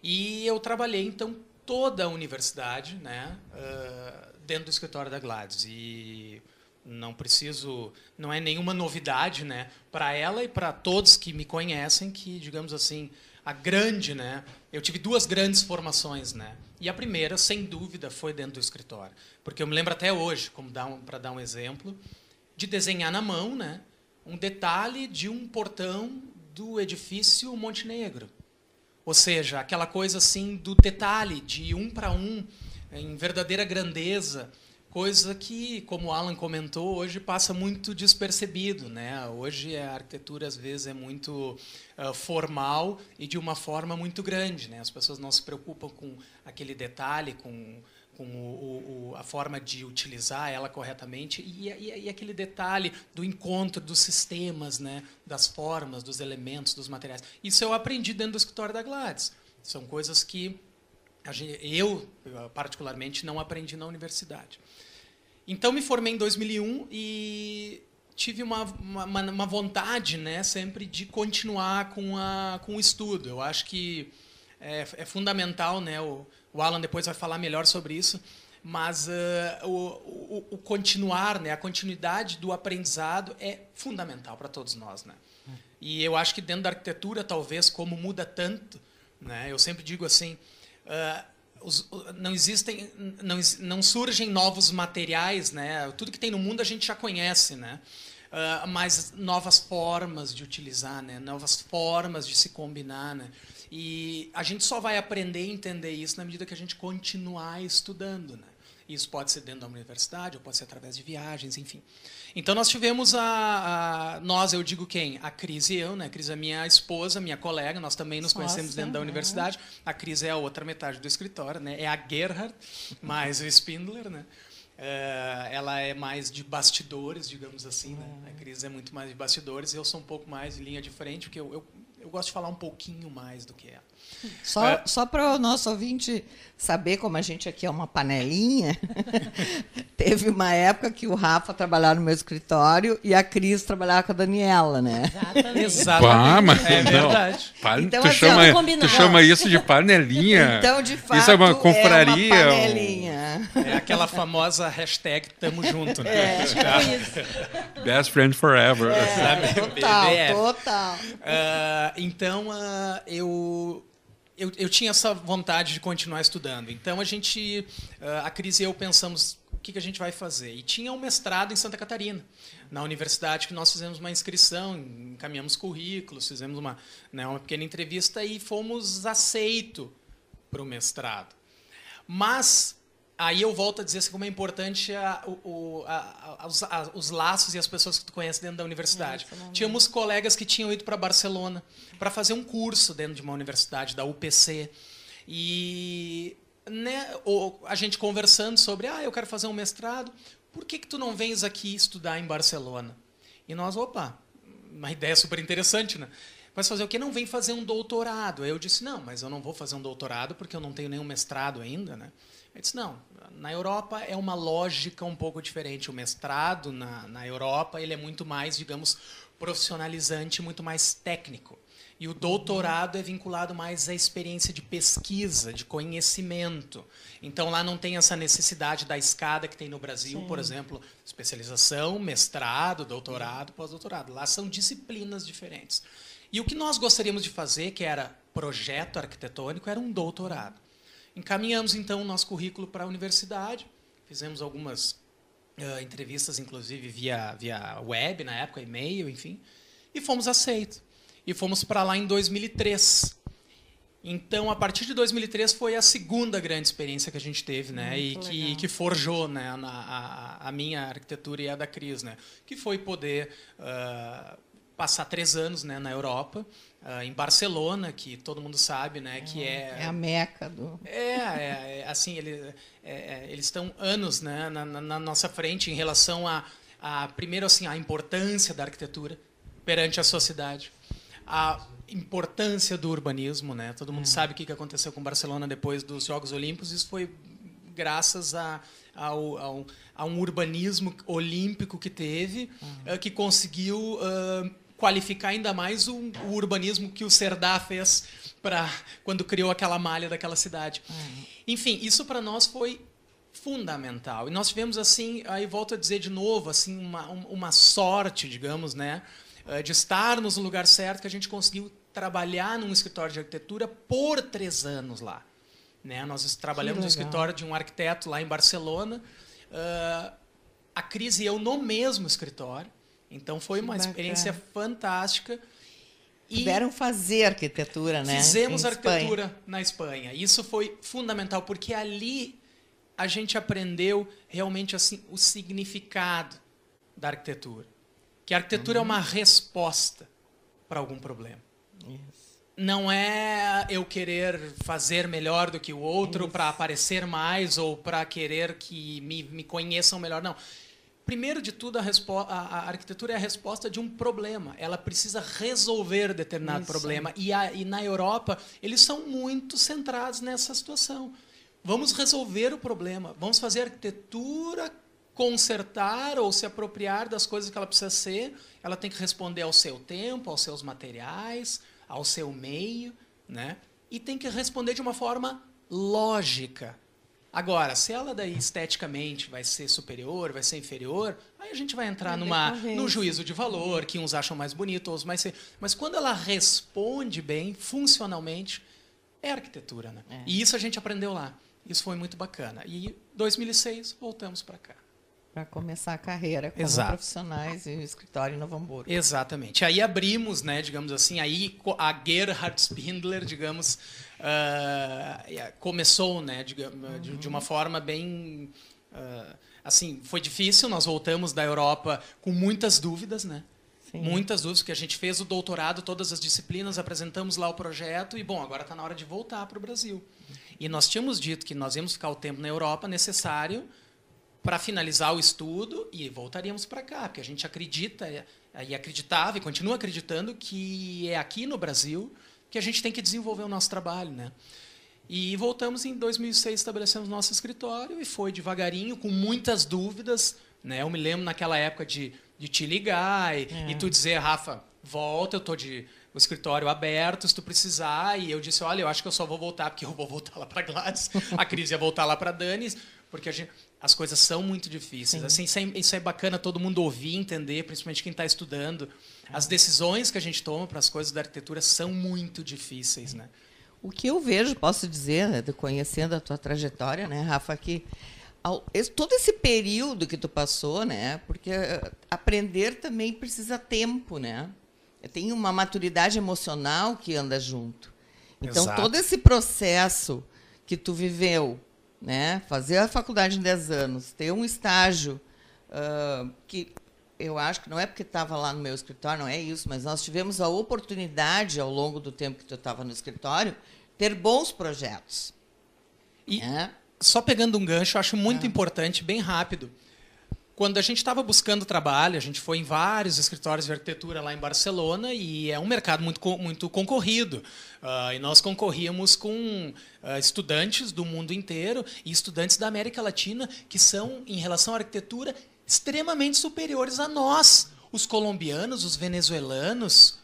E eu trabalhei então toda a universidade, né? Uh, dentro do escritório da Gladys. E não preciso, não é nenhuma novidade, né, para ela e para todos que me conhecem que, digamos assim, a grande, né, eu tive duas grandes formações, né. E a primeira, sem dúvida, foi dentro do escritório, porque eu me lembro até hoje, como um, para dar um exemplo, de desenhar na mão, né, um detalhe de um portão do edifício Montenegro. Ou seja, aquela coisa assim do detalhe, de um para um, em verdadeira grandeza, coisa que, como o Alan comentou, hoje passa muito despercebido. Né? Hoje a arquitetura, às vezes, é muito uh, formal e de uma forma muito grande. Né? As pessoas não se preocupam com aquele detalhe, com, com o, o, a forma de utilizar ela corretamente e, e, e, aquele detalhe do encontro dos sistemas, né? das formas, dos elementos, dos materiais. Isso eu aprendi dentro do escritório da Gladys. São coisas que eu, particularmente, não aprendi na universidade. Então, me formei em 2001 e tive uma, uma, uma vontade né, sempre de continuar com, a, com o estudo. Eu acho que é, é fundamental, né, o, o, Alan depois vai falar melhor sobre isso, mas uh, o, o, o, continuar, né, a continuidade do aprendizado é fundamental para todos nós. Né? E eu acho que dentro da arquitetura, talvez, como muda tanto, né, eu sempre digo assim, Uh, não existem, não, não surgem novos materiais, né? Tudo que tem no mundo a gente já conhece, né? Uh, mas novas formas de utilizar, né? Novas formas de se combinar, né? E a gente só vai aprender a entender isso na medida que a gente continuar estudando, né? Isso pode ser dentro da universidade, ou pode ser através de viagens, enfim. Então nós tivemos a, a, nós, eu digo quem? A Cris e eu, né? A Cris é minha esposa, minha colega, nós também nos Nossa, conhecemos dentro da universidade. A Cris é a outra metade do escritório, né? É a Gerhard, *laughs* mais o Spindler, né? É, ela é mais de bastidores, digamos assim, né? A Cris é muito mais de bastidores, eu sou um pouco mais de linha de frente, porque eu, eu, eu gosto de falar um pouquinho mais do que ela. Só, é. só para o nosso ouvinte saber como a gente aqui é uma panelinha, *laughs* teve uma época que o Rafa trabalhava no meu escritório e a Cris trabalhava com a Daniela, né? Exatamente. Exatamente. é verdade. Não, então, tu, assim, chama, tu chama isso de panelinha? Então, de fato, isso é uma confraria. É, uma panelinha. é aquela famosa hashtag tamo junto, né? É, tipo Best friend forever. É, total, total. Uh, então, uh, eu eu, eu tinha essa vontade de continuar estudando. Então a gente, a Cris e eu pensamos o que, que a gente vai fazer. E tinha um mestrado em Santa Catarina, na universidade, que nós fizemos uma inscrição, encaminhamos currículos, fizemos uma, né, uma pequena entrevista e fomos aceitos para o mestrado. Mas aí eu volto a dizer assim, como é importante a, o, a, a, os, os, laços e as pessoas que tu conhece dentro da universidade. Tínhamos colegas que tinham ido para Barcelona para fazer um curso dentro de uma universidade, da UPC. E né, a gente conversando sobre, ah, eu quero fazer um mestrado, por que, que tu não vens aqui estudar em Barcelona? E nós, opa, uma ideia super interessante, né? Vai fazer o quê? Não vem fazer um doutorado. Aí eu disse, não, mas eu não vou fazer um doutorado porque eu não tenho nenhum mestrado ainda, né? Ele disse, não, na Europa é uma lógica um pouco diferente. O mestrado na, na Europa ele é muito mais, digamos, profissionalizante, muito mais técnico. E o doutorado é vinculado mais à experiência de pesquisa, de conhecimento. Então lá não tem essa necessidade da escada que tem no Brasil, Sim. por exemplo, especialização, mestrado, doutorado, pós-doutorado. Lá são disciplinas diferentes. E o que nós gostaríamos de fazer, que era projeto arquitetônico, era um doutorado. Encaminhamos então o nosso currículo para a universidade, fizemos algumas uh, entrevistas, inclusive via, via web na época, e-mail, enfim, e fomos aceitos. E fomos para lá em 2003. Então, a partir de 2003 foi a segunda grande experiência que a gente teve, né, e que, que forjou, né, na, a, a, minha arquitetura e a da Cris, né, que foi poder uh, passar três anos, né, na Europa, uh, em Barcelona, que todo mundo sabe, né, que é é a meca do é, é, é assim ele, é, é eles estão anos, né, na, na, nossa frente em relação a, a primeiro assim a importância da arquitetura perante a sociedade a importância do urbanismo, né? Todo mundo uhum. sabe o que aconteceu com Barcelona depois dos Jogos Olímpicos. Isso foi graças a, ao, ao, a um urbanismo olímpico que teve, uhum. uh, que conseguiu uh, qualificar ainda mais o, o, urbanismo que o Cerdá fez para quando criou aquela malha daquela cidade. Uhum. Enfim, isso para nós foi fundamental. E nós tivemos assim, aí volto a dizer de novo, assim uma, uma sorte, digamos, né? Eh, de estarmos no lugar certo, que a gente conseguiu trabalhar num escritório de arquitetura por três anos lá. Né? Nós trabalhamos no escritório de um arquiteto lá em Barcelona. Uh, a Cris e eu no mesmo escritório. Então foi que uma bacana. experiência fantástica. E Puderam fazer arquitetura, né? Fizemos arquitetura Espanha. na Espanha. Isso foi fundamental, porque ali a gente aprendeu realmente assim o significado da arquitetura. Que a arquitetura uhum. é uma resposta para algum problema. Isso. Não é eu querer fazer melhor do que o outro para aparecer mais ou para querer que me, me conheçam melhor. Não. Primeiro de tudo, a, a, arquitetura é a resposta de um problema. Ela precisa resolver determinado Isso. problema. E, a, e na Europa, eles são muito centrados nessa situação. Vamos resolver o problema. Vamos fazer arquitetura consertar ou se apropriar das coisas que ela precisa ser, ela tem que responder ao seu tempo, aos seus materiais, ao seu meio, né? E tem que responder de uma forma lógica. Agora, se ela daí esteticamente vai ser superior, vai ser inferior, aí a gente vai entrar numa no juízo de valor, que uns acham mais bonito, outros mais mas quando ela responde bem, funcionalmente, é arquitetura, né? É. E isso a gente aprendeu lá. Isso foi muito bacana. E 2006 voltamos para cá para começar a carreira como Exato. profissionais em escritório em Novo Hamburgo. Exatamente. Aí abrimos, né, digamos assim, aí a Gerhard Spindler, digamos, uh, começou, né, digamos, uhum. de, de, uma forma bem uh, assim, foi difícil, nós voltamos da Europa com muitas dúvidas, né? Sim. Muitas dúvidas, porque a gente fez o doutorado, todas as disciplinas, apresentamos lá o projeto e, bom, agora está na hora de voltar para o Brasil. E nós tínhamos dito que nós íamos ficar o tempo na Europa necessário para finalizar o estudo e voltaríamos para cá, porque a gente acredita é, e acreditava e continua acreditando que é aqui no Brasil que a gente tem que desenvolver o nosso trabalho, né? E voltamos em 2006, estabelecemos nosso escritório e foi devagarinho, com muitas dúvidas, né? Eu me lembro naquela época de, de te ligar e, é. e tu dizer, Rafa, volta, eu tô de o escritório aberto, se tu precisar. E eu disse, olha, eu acho que eu só vou voltar porque eu vou voltar lá para Gladys, a Cris ia voltar lá para Dani, porque gente, as coisas são muito difíceis. Sim. Assim, isso é, isso é, bacana todo mundo ouvir, entender, principalmente quem está estudando. As decisões que a gente toma para as coisas da arquitetura são muito difíceis, né? O que eu vejo, posso dizer, né, conhecendo a tua trajetória, né, Rafa, que ao, todo esse período que tu passou, né, porque eh, aprender também precisa tempo, né? Tem uma maturidade emocional que anda junto. Então, Exato. todo esse processo que tu viveu, né? Fazer a faculdade em 10 anos, ter um estágio uh, que eu acho que não é porque estava lá no meu escritório, não é isso, mas nós tivemos a oportunidade, ao longo do tempo que tu estava no escritório, ter bons projetos. E né? só pegando um gancho, eu acho muito é. importante, bem rápido. Quando a gente estava buscando trabalho, a gente foi em vários escritórios de arquitetura lá em Barcelona e é um mercado muito, muito concorrido. Uh, e nós concorríamos com uh, estudantes do mundo inteiro e estudantes da América Latina que são, em relação à arquitetura, extremamente superiores a nós. Os colombianos, os venezuelanos,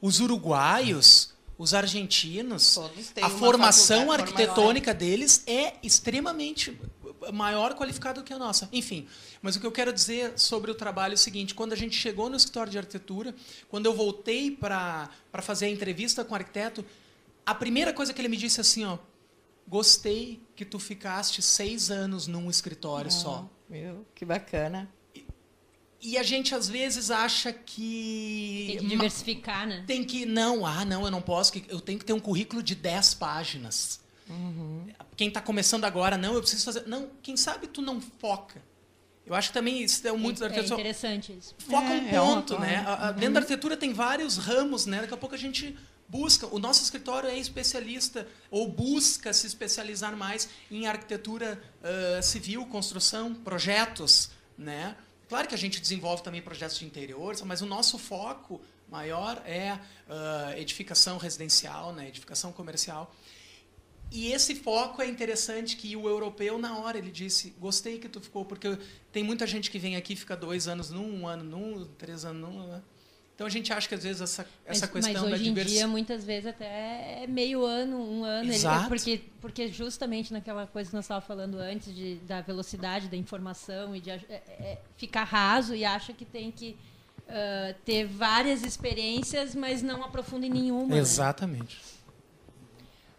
os uruguaios, os argentinos. A formação arquitetônica deles é extremamente maior qualificado que a nossa. Enfim, mas o que eu quero dizer sobre o trabalho é o seguinte: quando a gente chegou no escritório de arquitetura, quando eu voltei para fazer a entrevista com o arquiteto, a primeira coisa que ele me disse assim, ó, gostei que tu ficaste seis anos num escritório oh, só. Meu, que bacana. E, e a gente às vezes acha que tem que diversificar, né? Tem que não, ah, não, eu não posso, eu tenho que ter um currículo de 10 páginas. Uhum. Quem está começando agora, não, eu preciso fazer. Não, quem sabe tu não foca. Eu acho que também isso é muito é, da arquitetura. É interessante isso. Foca é, um é ponto, é né? Uhum. Dentro da arquitetura tem vários ramos, né? Daqui a pouco a gente busca. O nosso escritório é especialista ou busca se especializar mais em arquitetura uh, civil, construção, projetos, né? Claro que a gente desenvolve também projetos de interiores, mas o nosso foco maior é uh, edificação residencial, né? Edificação comercial. E esse foco é interessante que o europeu, na hora, ele disse, gostei que tu ficou, porque tem muita gente que vem aqui fica dois anos num, um ano num, três anos num. Né? Então a gente acha que às vezes essa, essa mas, questão mas hoje da diversidade. dia, muitas vezes, até é meio ano, um ano. Exato. Ele, porque, porque justamente naquela coisa que nós estávamos falando antes, de, da velocidade da informação e de é, é, ficar raso e acha que tem que uh, ter várias experiências, mas não aprofunda em nenhuma. Né? Exatamente. Né?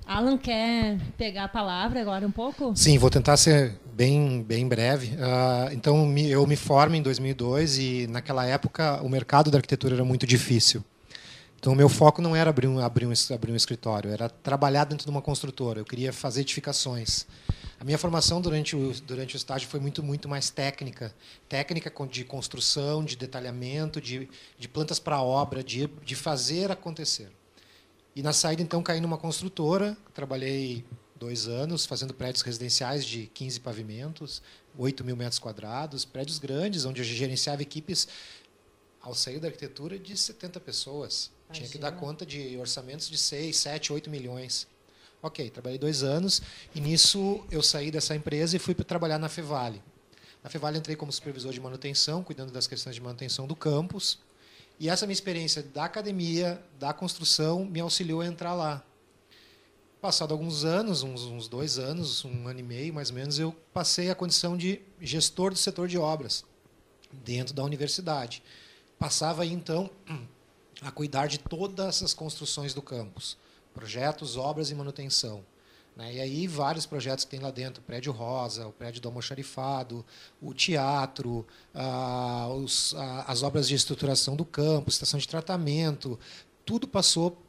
Alan quer pegar a palavra agora um pouco? Sim, vou tentar ser bem, bem breve. Uh, então, eu me formo em 2002 e, naquela época, o mercado da arquitetura era muito difícil. Então, o meu foco não era abrir um, abrir, um, abrir um escritório, era trabalhar dentro de uma construtora. Eu queria fazer edificações. A minha formação durante o, durante o estágio foi muito, muito mais técnica. Técnica de construção, de detalhamento, de, de plantas para obra, de, de fazer acontecer. E na saída, então, caí numa construtora, trabalhei dois anos fazendo prédios residenciais de 15 pavimentos, 8 mil metros quadrados, prédios grandes, onde eu gerenciava equipes, ao sair da arquitetura, de 70 pessoas. Imagina. Tinha que dar conta de orçamentos de 6, 7, 8 milhões. Ok, trabalhei dois anos e nisso eu saí dessa empresa e fui para trabalhar na Fevale. Na Fevale entrei como supervisor de manutenção, cuidando das questões de manutenção do campus. E essa minha experiência da academia, da construção, me auxiliou a entrar lá. Passado alguns anos, uns, uns dois anos, um ano e meio mais ou menos, eu passei a condição de gestor do setor de obras dentro da universidade. Passava aí, então, *clears throat* a cuidar de todas essas construções do campus, projetos, obras e manutenção. Né? E aí vários projetos que tem lá dentro, o Prédio Rosa, o Prédio do Almoxarifado, o teatro, ah, os, ah, as obras de estruturação do campo, estação de tratamento, tudo passou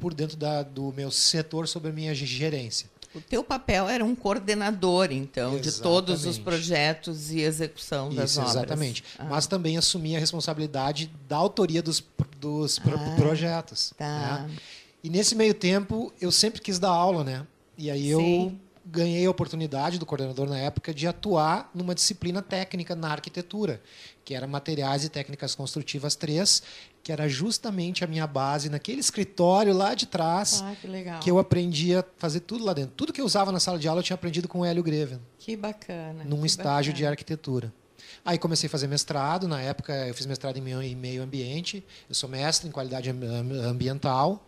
por dentro da, do meu setor sob a minha gerência. O teu papel era um coordenador, então, exatamente. de todos os projetos e execução das Isso, obras. Exatamente. Ah. Mas também assumia a responsabilidade da autoria dos, dos ah, projetos. Tá. Né? E nesse meio tempo, eu sempre quis dar aula, né? E aí eu Sim. ganhei a oportunidade do coordenador na época de atuar numa disciplina técnica na arquitetura, que era Materiais e Técnicas Construtivas 3, que era justamente a minha base naquele escritório lá de trás, ah, que, legal. que eu aprendi a fazer tudo lá dentro. Tudo que eu usava na sala de aula eu tinha aprendido com o Hélio Greven. Que bacana. Num que estágio bacana. de arquitetura. Aí comecei a fazer mestrado, na época eu fiz mestrado em meio ambiente, eu sou mestre em qualidade ambiental.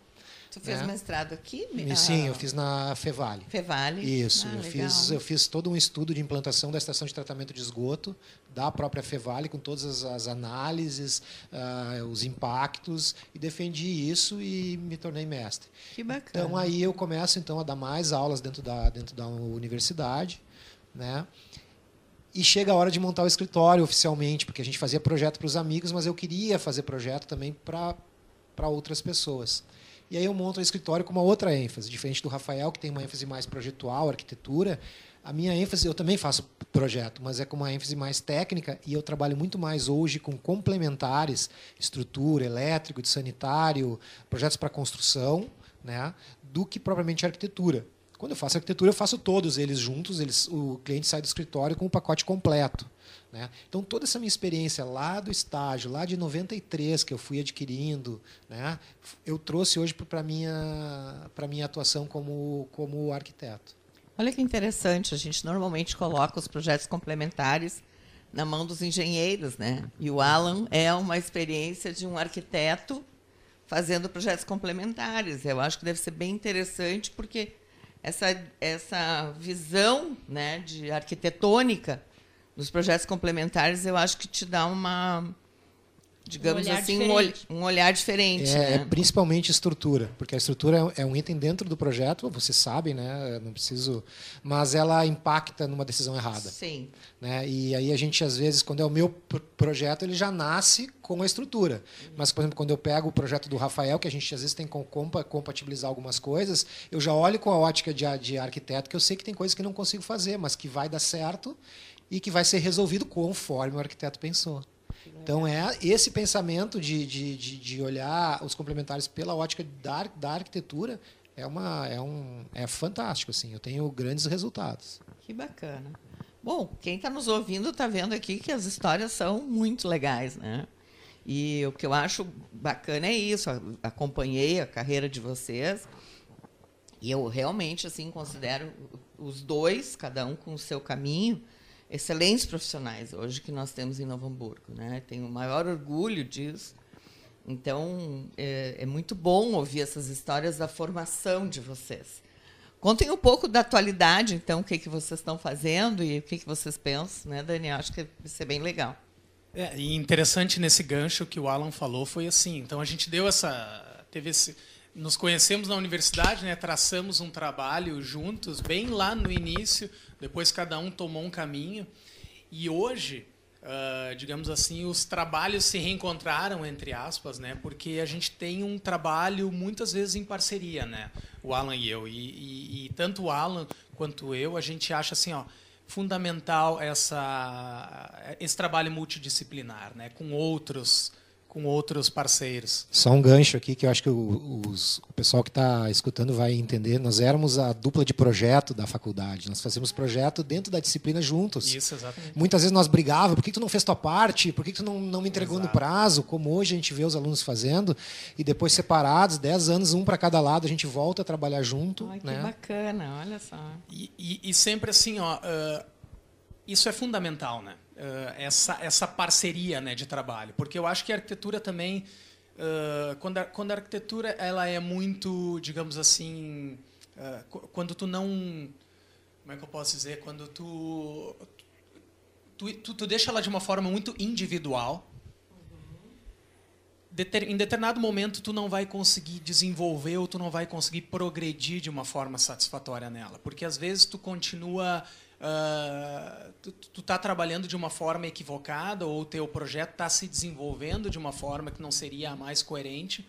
Tu fez né? mestrado aqui? Sim, eu fiz na Fevale. Fevale. Isso, ah, eu, fiz, eu fiz todo um estudo de implantação da estação de tratamento de esgoto da própria Fevale, com todas as, as análises, uh, os impactos, e defendi isso e me tornei mestre. Que bacana. Então aí eu começo então a dar mais aulas dentro da, dentro da universidade, né? E chega a hora de montar o escritório oficialmente, porque a gente fazia projeto para os amigos, mas eu queria fazer projeto também para outras pessoas. E aí eu monto o escritório com uma outra ênfase, diferente do Rafael, que tem uma ênfase mais projetual, arquitetura. A minha ênfase, eu também faço projeto, mas é com uma ênfase mais técnica e eu trabalho muito mais hoje com complementares, estrutura, elétrico, de sanitário, projetos para construção, né, do que propriamente arquitetura. Quando eu faço arquitetura, eu faço todos eles juntos, eles, o cliente sai do escritório com o pacote completo. Né? Então, toda essa minha experiência lá do estágio, lá de 93, que eu fui adquirindo, né, eu trouxe hoje para a minha, minha atuação como, como arquiteto. Olha que interessante, a gente normalmente coloca os projetos complementares na mão dos engenheiros, né? E o Alan é uma experiência de um arquiteto fazendo projetos complementares. Eu acho que deve ser bem interessante porque essa essa visão, né, de arquitetônica nos projetos complementares, eu acho que te dá uma digamos um assim, um, ol um, olhar diferente. É, né? é, principalmente estrutura, porque a estrutura é, é um item dentro do projeto, vocês sabem, né? Não preciso, mas ela impacta numa decisão errada. Sim. Né? E aí a gente às vezes, quando é o meu projeto, ele já nasce com a estrutura. Mas, por exemplo, quando eu pego o projeto do Rafael, que a gente às vezes tem que compatibilizar algumas coisas, eu já olho com a ótica de, de arquiteto que eu sei que tem coisas que não consigo fazer, mas que vai dar certo e que vai ser resolvido conforme o arquiteto pensou. Então é esse pensamento de, de, de, de, olhar os complementares pela ótica da, da arquitetura é uma é um é fantástico assim. Eu tenho grandes resultados. Que bacana. Bom, quem está nos ouvindo está vendo aqui que as histórias são muito legais, né? E o que eu acho bacana é isso. Acompanhei a carreira de vocês e eu realmente assim considero os dois, cada um com o seu caminho, excelentes profissionais hoje que nós temos em Novo Hamburgo. Né? Tenho o maior orgulho disso. Então, é, é, muito bom ouvir essas histórias da formação de vocês. Contem um pouco da atualidade, então, o que, que vocês estão fazendo e o que, que vocês pensam, né, Dani? Acho que vai ser bem legal. É, e interessante nesse gancho que o Alan falou foi assim. Então, a gente deu essa. Teve esse, nos conhecemos na universidade, né, traçamos um trabalho juntos, bem lá no início, depois cada um tomou um caminho. E hoje, uh, digamos assim, os trabalhos se reencontraram, entre aspas, né, porque a gente tem um trabalho muitas vezes em parceria, né, o Alan e eu. E, e, e tanto o Alan quanto eu, a gente acha assim, ó, fundamental essa, esse trabalho multidisciplinar, né, com outros com outros parceiros. Só um gancho aqui que eu acho que o, os, o pessoal que está escutando vai entender. Nós éramos a dupla de projeto da faculdade. Nós fazíamos projeto dentro da disciplina juntos. Isso, exatamente. Muitas vezes nós brigávamos. Por que tu não fez tua parte? Por que tu não, não me entregou Exato. no prazo? Como hoje a gente vê os alunos fazendo. E depois separados, 10 anos, um para cada lado, a gente volta a trabalhar junto. Ai, que né? bacana, olha só. E, e, e sempre assim, ó, uh, isso é fundamental, né? Uh, essa, essa parceria né, de trabalho. Porque eu acho que a arquitetura também, uh, quando, a, quando a arquitetura ela é muito, digamos assim, uh, quando tu não. Como é que eu posso dizer? Quando tu. Tu, tu, tu deixa ela de uma forma muito individual. em determinado momento tu não vai conseguir desenvolver ou tu não vai conseguir progredir de uma forma satisfatória nela porque às vezes tu continua uh, tu está trabalhando de uma forma equivocada ou o teu projeto está se desenvolvendo de uma forma que não seria a mais coerente.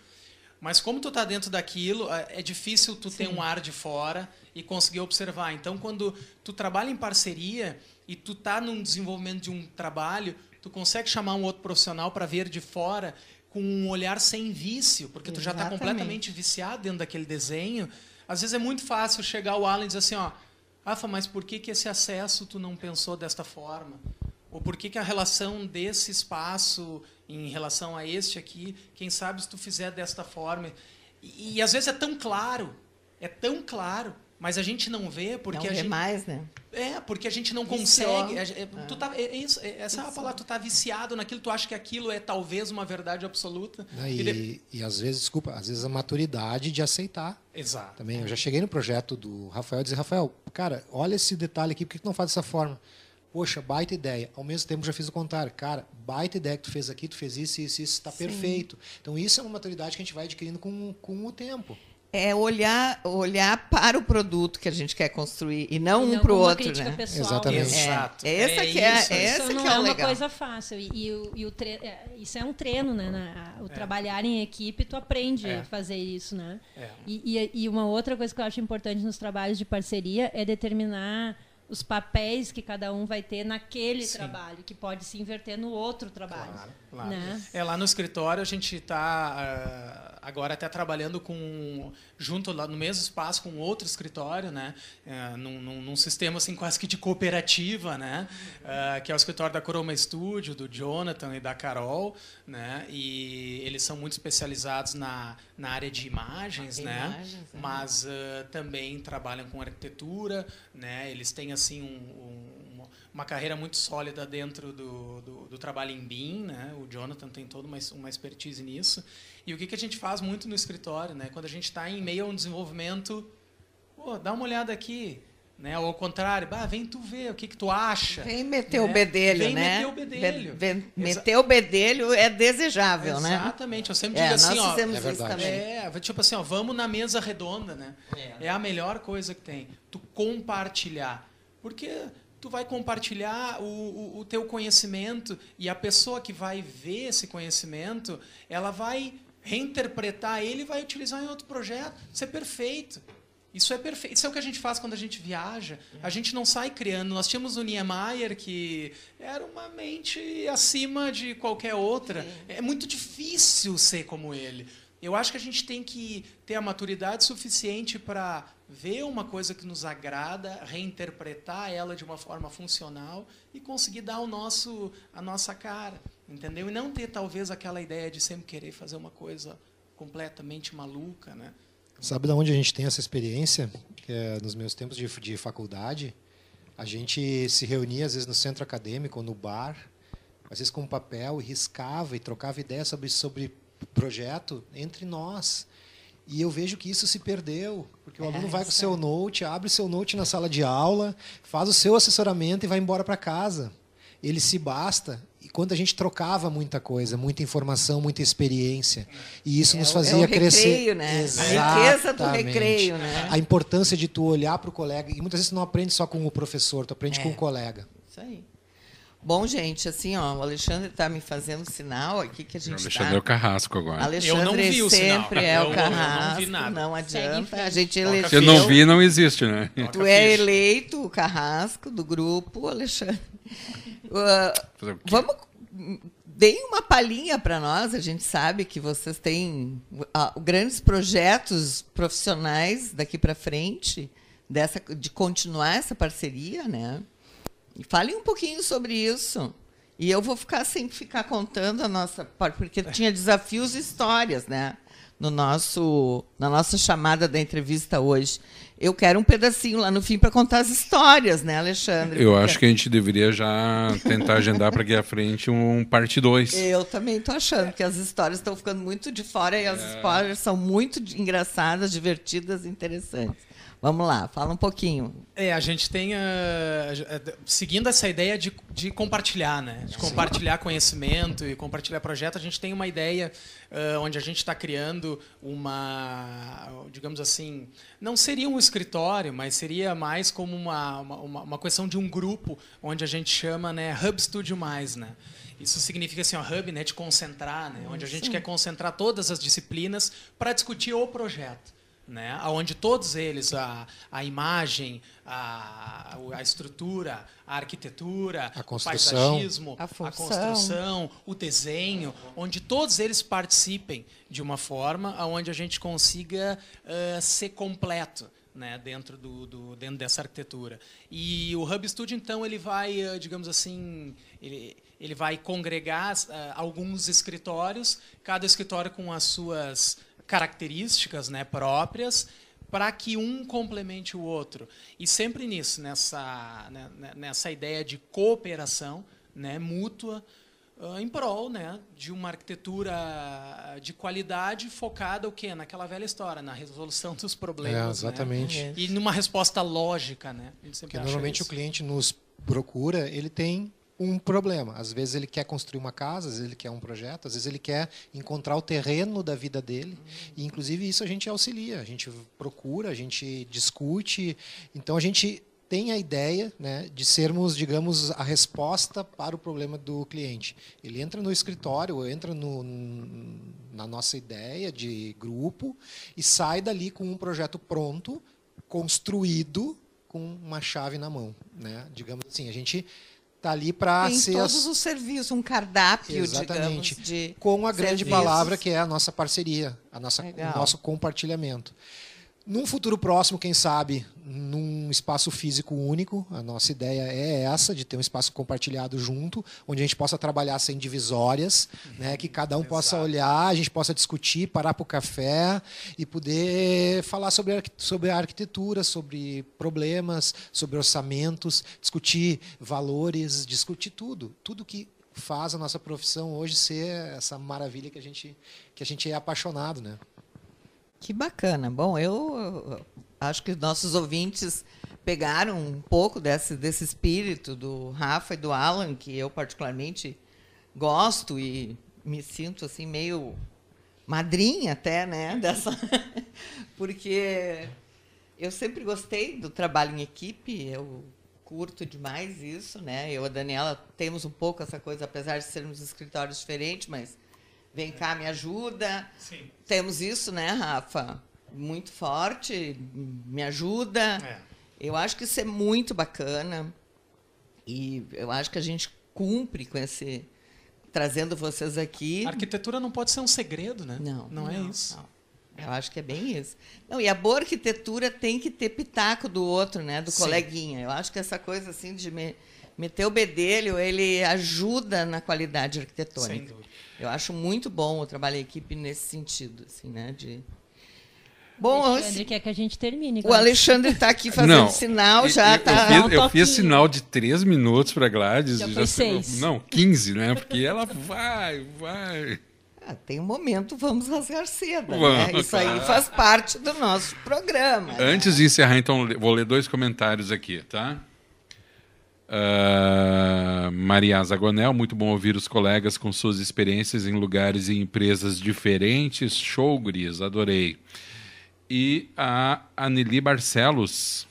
Mas como tu está dentro daquilo, ah, é difícil tu Sim. ter um ar de fora e conseguir observar. Então, quando tu trabalha em parceria e tu está num desenvolvimento de um trabalho, tu consegue chamar um outro profissional para ver de fora com um olhar sem vício, porque tu já está completamente viciado dentro daquele desenho. Às vezes é muito fácil chegar o Alan e dizer assim, ó, Rafa, mas por que, que esse acesso tu não pensou desta forma? Ou por que, que a relação desse espaço em relação a este aqui, quem sabe se tu fizer desta forma? E, e às vezes é tão claro, é tão claro, mas a gente não vê porque não a gente mais, né? É, porque a gente não consegue. É, tu tá, é, isso, é, essa é a palavra, tu tá viciado naquilo, tu acha que aquilo é talvez uma verdade absoluta. E, e, de... e às vezes, desculpa, às vezes a maturidade de aceitar. Exato. Também, eu já cheguei no projeto do Rafael e disse, Rafael, cara, olha esse detalhe aqui, por que tu não faz dessa forma? Poxa, baita ideia. Ao mesmo tempo, já fiz o contrário. Cara, baita ideia que tu fez aqui, tu fez isso, isso, isso, está perfeito. Então, isso é uma maturidade que a gente vai adquirindo com, com o tempo é olhar, olhar para o produto que a gente quer construir e não, não um para o outro, né? Pessoal. Exatamente. É, Exato. É, essa que é, isso, essa isso não que é, é uma legal. coisa fácil e, e, o, e o tre... É, isso é um treino, né? Na, o é. trabalhar em equipe, tu aprende a fazer isso, né? E, e, e uma outra coisa que eu acho importante nos trabalhos de parceria é determinar os papéis que cada um vai ter naquele Sim. trabalho, que pode se inverter no outro trabalho. Claro, claro. Né? É, lá no escritório a gente está uh, ah, agora até trabalhando com junto lá no mesmo espaço com outro escritório, né, uh, num, num, num, sistema assim quase que de cooperativa, né, uh, que é o escritório da Coroma Studio, do Jonathan e da Carol, né, e eles são muito especializados na, na área de imagens, né, imagens, é. mas também trabalham com arquitetura, né, eles têm assim um, um, uma carreira muito sólida dentro do, do, do, trabalho em BIM, né? O Jonathan tem toda uma, uma expertise nisso. E o que, que a gente faz muito no escritório, né? Quando a gente está em meio a um desenvolvimento, pô, dá uma olhada aqui, né? Ou ao contrário, bah, vem tu ver o que, que tu acha. Vem meter né? o bedelho, vem né? meter o bedelho. Vem, meter o bedelho é desejável, Exatamente. né? Exatamente. Eu sempre é, digo assim, ó. É verdade. É, tipo assim, ó, vamos na mesa redonda, né? É. é a melhor coisa que tem. Tu compartilhar. Porque tu vai compartilhar o, o, o, teu conhecimento e a pessoa que vai ver esse conhecimento, ela vai reinterpretar ele e vai utilizar em outro projeto. Isso é perfeito. Isso é perfeito. Isso é o que a gente faz quando a gente viaja. A gente não sai criando. Nós tínhamos o Niemeyer, que era uma mente acima de qualquer outra. É muito difícil ser como ele. Eu acho que a gente tem que ter a maturidade suficiente para ver uma coisa que nos agrada, reinterpretar ela de uma forma funcional e conseguir dar o nosso, a nossa cara, entendeu? E não ter talvez aquela ideia de sempre querer fazer uma coisa completamente maluca, né? Sabe de onde a gente tem essa experiência? É, nos meus tempos de, de faculdade, a gente se reunia às vezes no centro acadêmico ou no bar, às vezes com papel e riscava e trocava ideias sobre sobre projeto entre nós. E eu vejo que isso se perdeu, porque o aluno é, vai com o seu note, abre o seu note na sala de aula, faz o seu assessoramento e vai embora para casa. Ele se basta. E quando a gente trocava muita coisa, muita informação, muita experiência, e isso é, nos fazia é o recreio, crescer. Né? Exatamente. A riqueza do recreio, né? A importância de tu olhar para o colega, e muitas vezes tu não aprende só com o professor, tu aprende é. com o colega. Isso aí. Bom, gente, assim, ó, o Alexandre está me fazendo sinal aqui que a gente. O Alexandre tá... é o carrasco agora. Alexandre eu não vi o sempre sinal. é o carrasco. Eu não, não adianta. A gente elegeu. Se não vi, não existe, né? Tu é eleito o carrasco do grupo, Alexandre. *laughs* Uh, vamos. Deem uma palhinha para nós. A gente sabe que vocês têm uh, grandes projetos profissionais daqui para frente, dessa, de continuar essa parceria, né? Fale um pouquinho sobre isso. E eu vou ficar sempre ficar contando a nossa, porque tinha desafios e histórias, né? No nosso, na nossa chamada da entrevista hoje. Eu quero um pedacinho lá no fim para contar as histórias, né, Alexandre? Eu porque... acho que a gente deveria já tentar agendar para aqui à frente um parte 2. Eu também estou achando que as histórias estão ficando muito de fora e as é... histórias são muito engraçadas, divertidas, interessantes. Vamos lá, fala um pouquinho. É, a gente tem, uh, seguindo essa ideia de, de compartilhar, né? De compartilhar conhecimento e compartilhar projeto, a gente tem uma ideia uh, onde a gente está criando uma, digamos assim, não seria um escritório, mas seria mais como uma, uma, uma questão de um grupo, onde a gente chama né, Hub Studio Mais, né? Isso significa assim, o hub, né, de concentrar, né, onde a gente Sim. quer concentrar todas as disciplinas para discutir o projeto né? onde todos eles, a, a imagem, a, a estrutura, a arquitetura, a o paisagismo, a, a, construção, o desenho, onde todos eles participem de uma forma onde a gente consiga uh, ser completo. Né, dentro, do, do, dentro dessa arquitetura. E o Hub Studio, então, ele vai, digamos assim, ele, ele vai congregar uh, alguns escritórios, cada escritório com as suas características né, próprias para que um complemente o outro. E sempre nisso, nessa, né, né, nessa ideia de cooperação né, mútua, uh, em prol né, de uma arquitetura de qualidade focada o quê? naquela velha história, na resolução *laughs* dos problemas. É, exatamente. Né? E numa resposta lógica. Né? Porque normalmente isso. o cliente nos procura, ele tem um problema. Às vezes ele quer construir uma casa, às vezes ele quer um projeto, às vezes ele quer encontrar o terreno da vida dele. E inclusive isso a gente auxilia, a gente procura, a gente discute. Então a gente tem a ideia né, de sermos, digamos, a resposta para o problema do cliente. Ele entra no escritório, entra no, na nossa ideia de grupo e sai dali com um projeto pronto, construído, com uma chave na mão, né? Digamos assim, a gente está ali para ser todos os serviços, um cardápio, Exatamente. digamos, de com a grande serviços. palavra que é a nossa parceria, a nossa, Legal. o nosso compartilhamento. Num futuro próximo, quem sabe, num espaço físico único, a nossa ideia é essa, de ter um espaço compartilhado junto, onde a gente possa trabalhar sem divisórias, né, que cada um possa olhar, a gente possa discutir, parar para o café e poder falar sobre, sobre a arquitetura, sobre problemas, sobre orçamentos, discutir valores, discutir tudo, tudo que faz a nossa profissão hoje ser essa maravilha que a gente que a gente é apaixonado, né? Que bacana. Bom, eu acho que os nossos ouvintes pegaram um pouco desse, desse espírito do Rafa e do Alan, que eu particularmente gosto e me sinto assim meio madrinha até, né, *laughs* dessa porque eu sempre gostei do trabalho em equipe, eu curto demais isso, né? Eu e a Daniela temos um pouco essa coisa, apesar de sermos escritórios diferentes, mas vem cá, me ajuda. Sim. Temos isso, né, Rafa? Muito forte, me ajuda. É. Eu acho que isso é muito bacana. E eu acho que a gente cumpre com esse. trazendo vocês aqui. A arquitetura não pode ser um segredo, né? Não. Não, é isso. não. Eu acho que é bem isso. Não, e a boa arquitetura tem que ter pitaco do outro, né? Do Sim. coleguinha. Eu acho que essa coisa assim de me- meter o bedelho, ele ajuda na qualidade Sem arquitetônica. dúvida. Eu acho muito bom o trabalho em equipe nesse sentido, assim, né? De... Bom, o Alexandre esse- quer que a gente termine. o. Alexandre está aqui fazendo Não, sinal, eu- já eu, está. eu, um fiz, eu toquinho. fiz sinal de três minutos para Gladys. Já foi se- seis. Não, 15, né? Porque ela vai, vai. Ah, tem um momento, vamos rasgar seda. Vamos, né? Isso aí faz parte do nosso programa. né? Antes de encerrar, então, vou ler dois comentários aqui, tá? Ah, Maria Zagonel, muito bom ouvir os colegas com suas experiências em lugares e empresas diferentes. Show, Gris, adorei. E a Aneli Barcelos.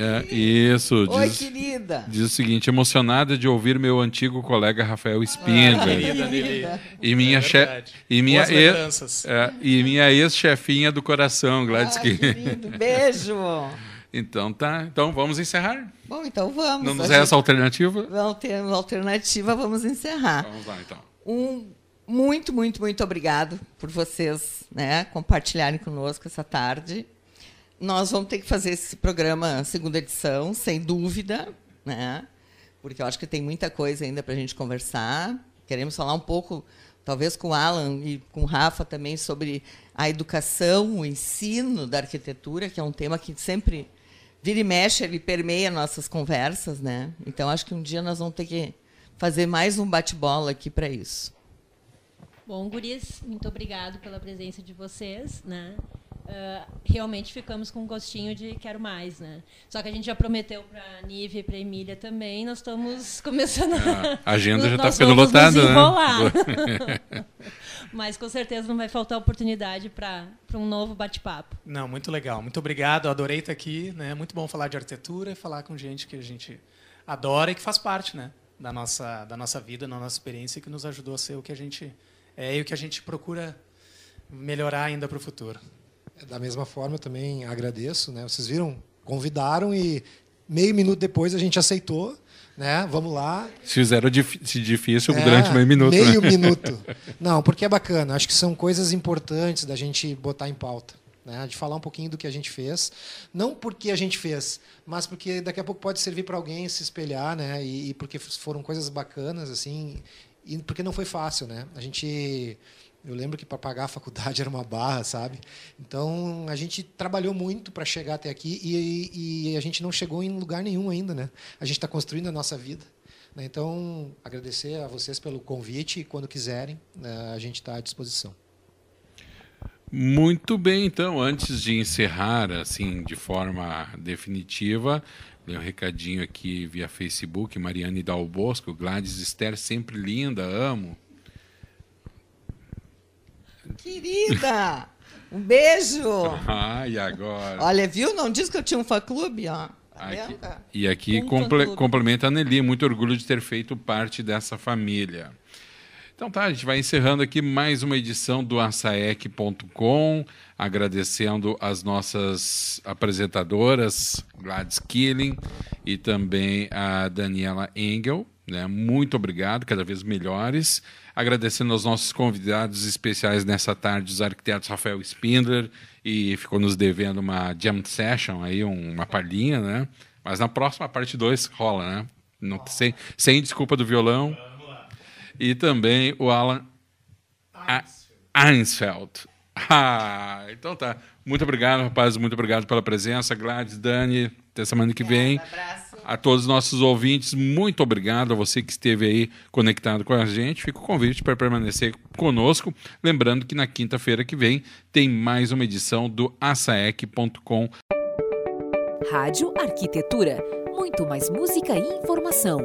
É, isso, Oi, diz, querida. diz o seguinte: emocionada de ouvir meu antigo colega Rafael Spindler. Querida, Nelly. E minha, É verdade. e minha, e- é, e minha ex-chefinha do coração, Gladys. Ai, que- querido, beijo. *laughs* Então tá. Então vamos encerrar. Bom, então vamos. Não nos resta alternativa? Não temos alternativa, vamos encerrar. Vamos lá então. Um muito, muito, muito obrigado por vocês né, compartilharem conosco essa tarde. Nós vamos ter que fazer esse programa segunda edição, sem dúvida, né? Porque eu acho que tem muita coisa ainda para a gente conversar. Queremos falar um pouco, talvez com o Alan e com o Rafa também, sobre a educação, o ensino da arquitetura, que é um tema que sempre vira e mexe, ele permeia nossas conversas, né? Então acho que um dia nós vamos ter que fazer mais um bate-bola aqui para isso. Bom, guris, muito obrigado pela presença de vocês, né? Ah, realmente ficamos com um gostinho de quero mais, né? Só que a gente já prometeu para a Nive e para a Emília também, nós estamos *laughs* começando a... A agenda já tá nós ficando lotada, né? *laughs* Mas com certeza não vai faltar oportunidade para um novo bate-papo. Não, muito legal. Muito obrigado. Adorei estar aqui. Né? Muito bom falar de arquitetura e falar com gente que a gente adora e que faz parte né? da, nossa, da nossa vida, da nossa experiência, e que nos ajudou a ser o que a gente é e o que a gente procura melhorar ainda para o futuro. Da mesma forma, eu também agradeço. Né? Vocês viram, convidaram e meio minuto depois a gente aceitou. Né? Vamos lá. Se fizeram se difícil É, durante meio minuto. né? Meio minuto. *laughs* Não, porque é bacana. Acho que são coisas importantes da gente botar em pauta. Né? De falar um pouquinho do que a gente fez. Não porque a gente fez, mas porque daqui a pouco pode servir para alguém se espelhar, né? E, e porque foram coisas bacanas, assim. E porque não foi fácil, né? A gente. Eu lembro que para pagar a faculdade *laughs* era uma barra, sabe? Então a gente trabalhou muito para chegar até aqui e, e a gente não chegou em lugar nenhum ainda, né? A gente está construindo a nossa vida. né? Então, agradecer a vocês pelo convite e quando quiserem, né, a gente está à disposição. Muito bem, então, antes de encerrar assim de forma definitiva, um recadinho aqui via Facebook, Mariane Dal Bosco, Gladys Esther, sempre linda, amo. Querida, um beijo. Ah, e agora? Olha, viu? Não disse que eu tinha um fã-clube, ó. Tá Aqui- e aqui Um comple- complementa a Nelly, muito orgulho de ter feito parte dessa família. Então tá, a gente vai encerrando aqui mais uma edição do açaec.com, agradecendo as nossas apresentadoras, Gladys Killing e também a Daniela Engel. Né? Muito obrigado, cada vez melhores. Agradecendo aos nossos convidados especiais nessa tarde, os arquitetos Rafael Spindler, e ficou nos devendo uma jam session, aí, uma palhinha, né? Mas na próxima parte 2 rola, né? Não, sem, sem desculpa do violão e também o Alan Einsfeld. Ah, então tá. Muito obrigado, rapazes. Muito obrigado pela presença. Gladys, Dani, até semana que vem. A todos os nossos ouvintes, muito obrigado a você que esteve aí conectado com a gente. Fica o convite para permanecer conosco. Lembrando que na quinta-feira que vem tem mais uma edição do asaec.com. Rádio Arquitetura. Muito mais música e informação.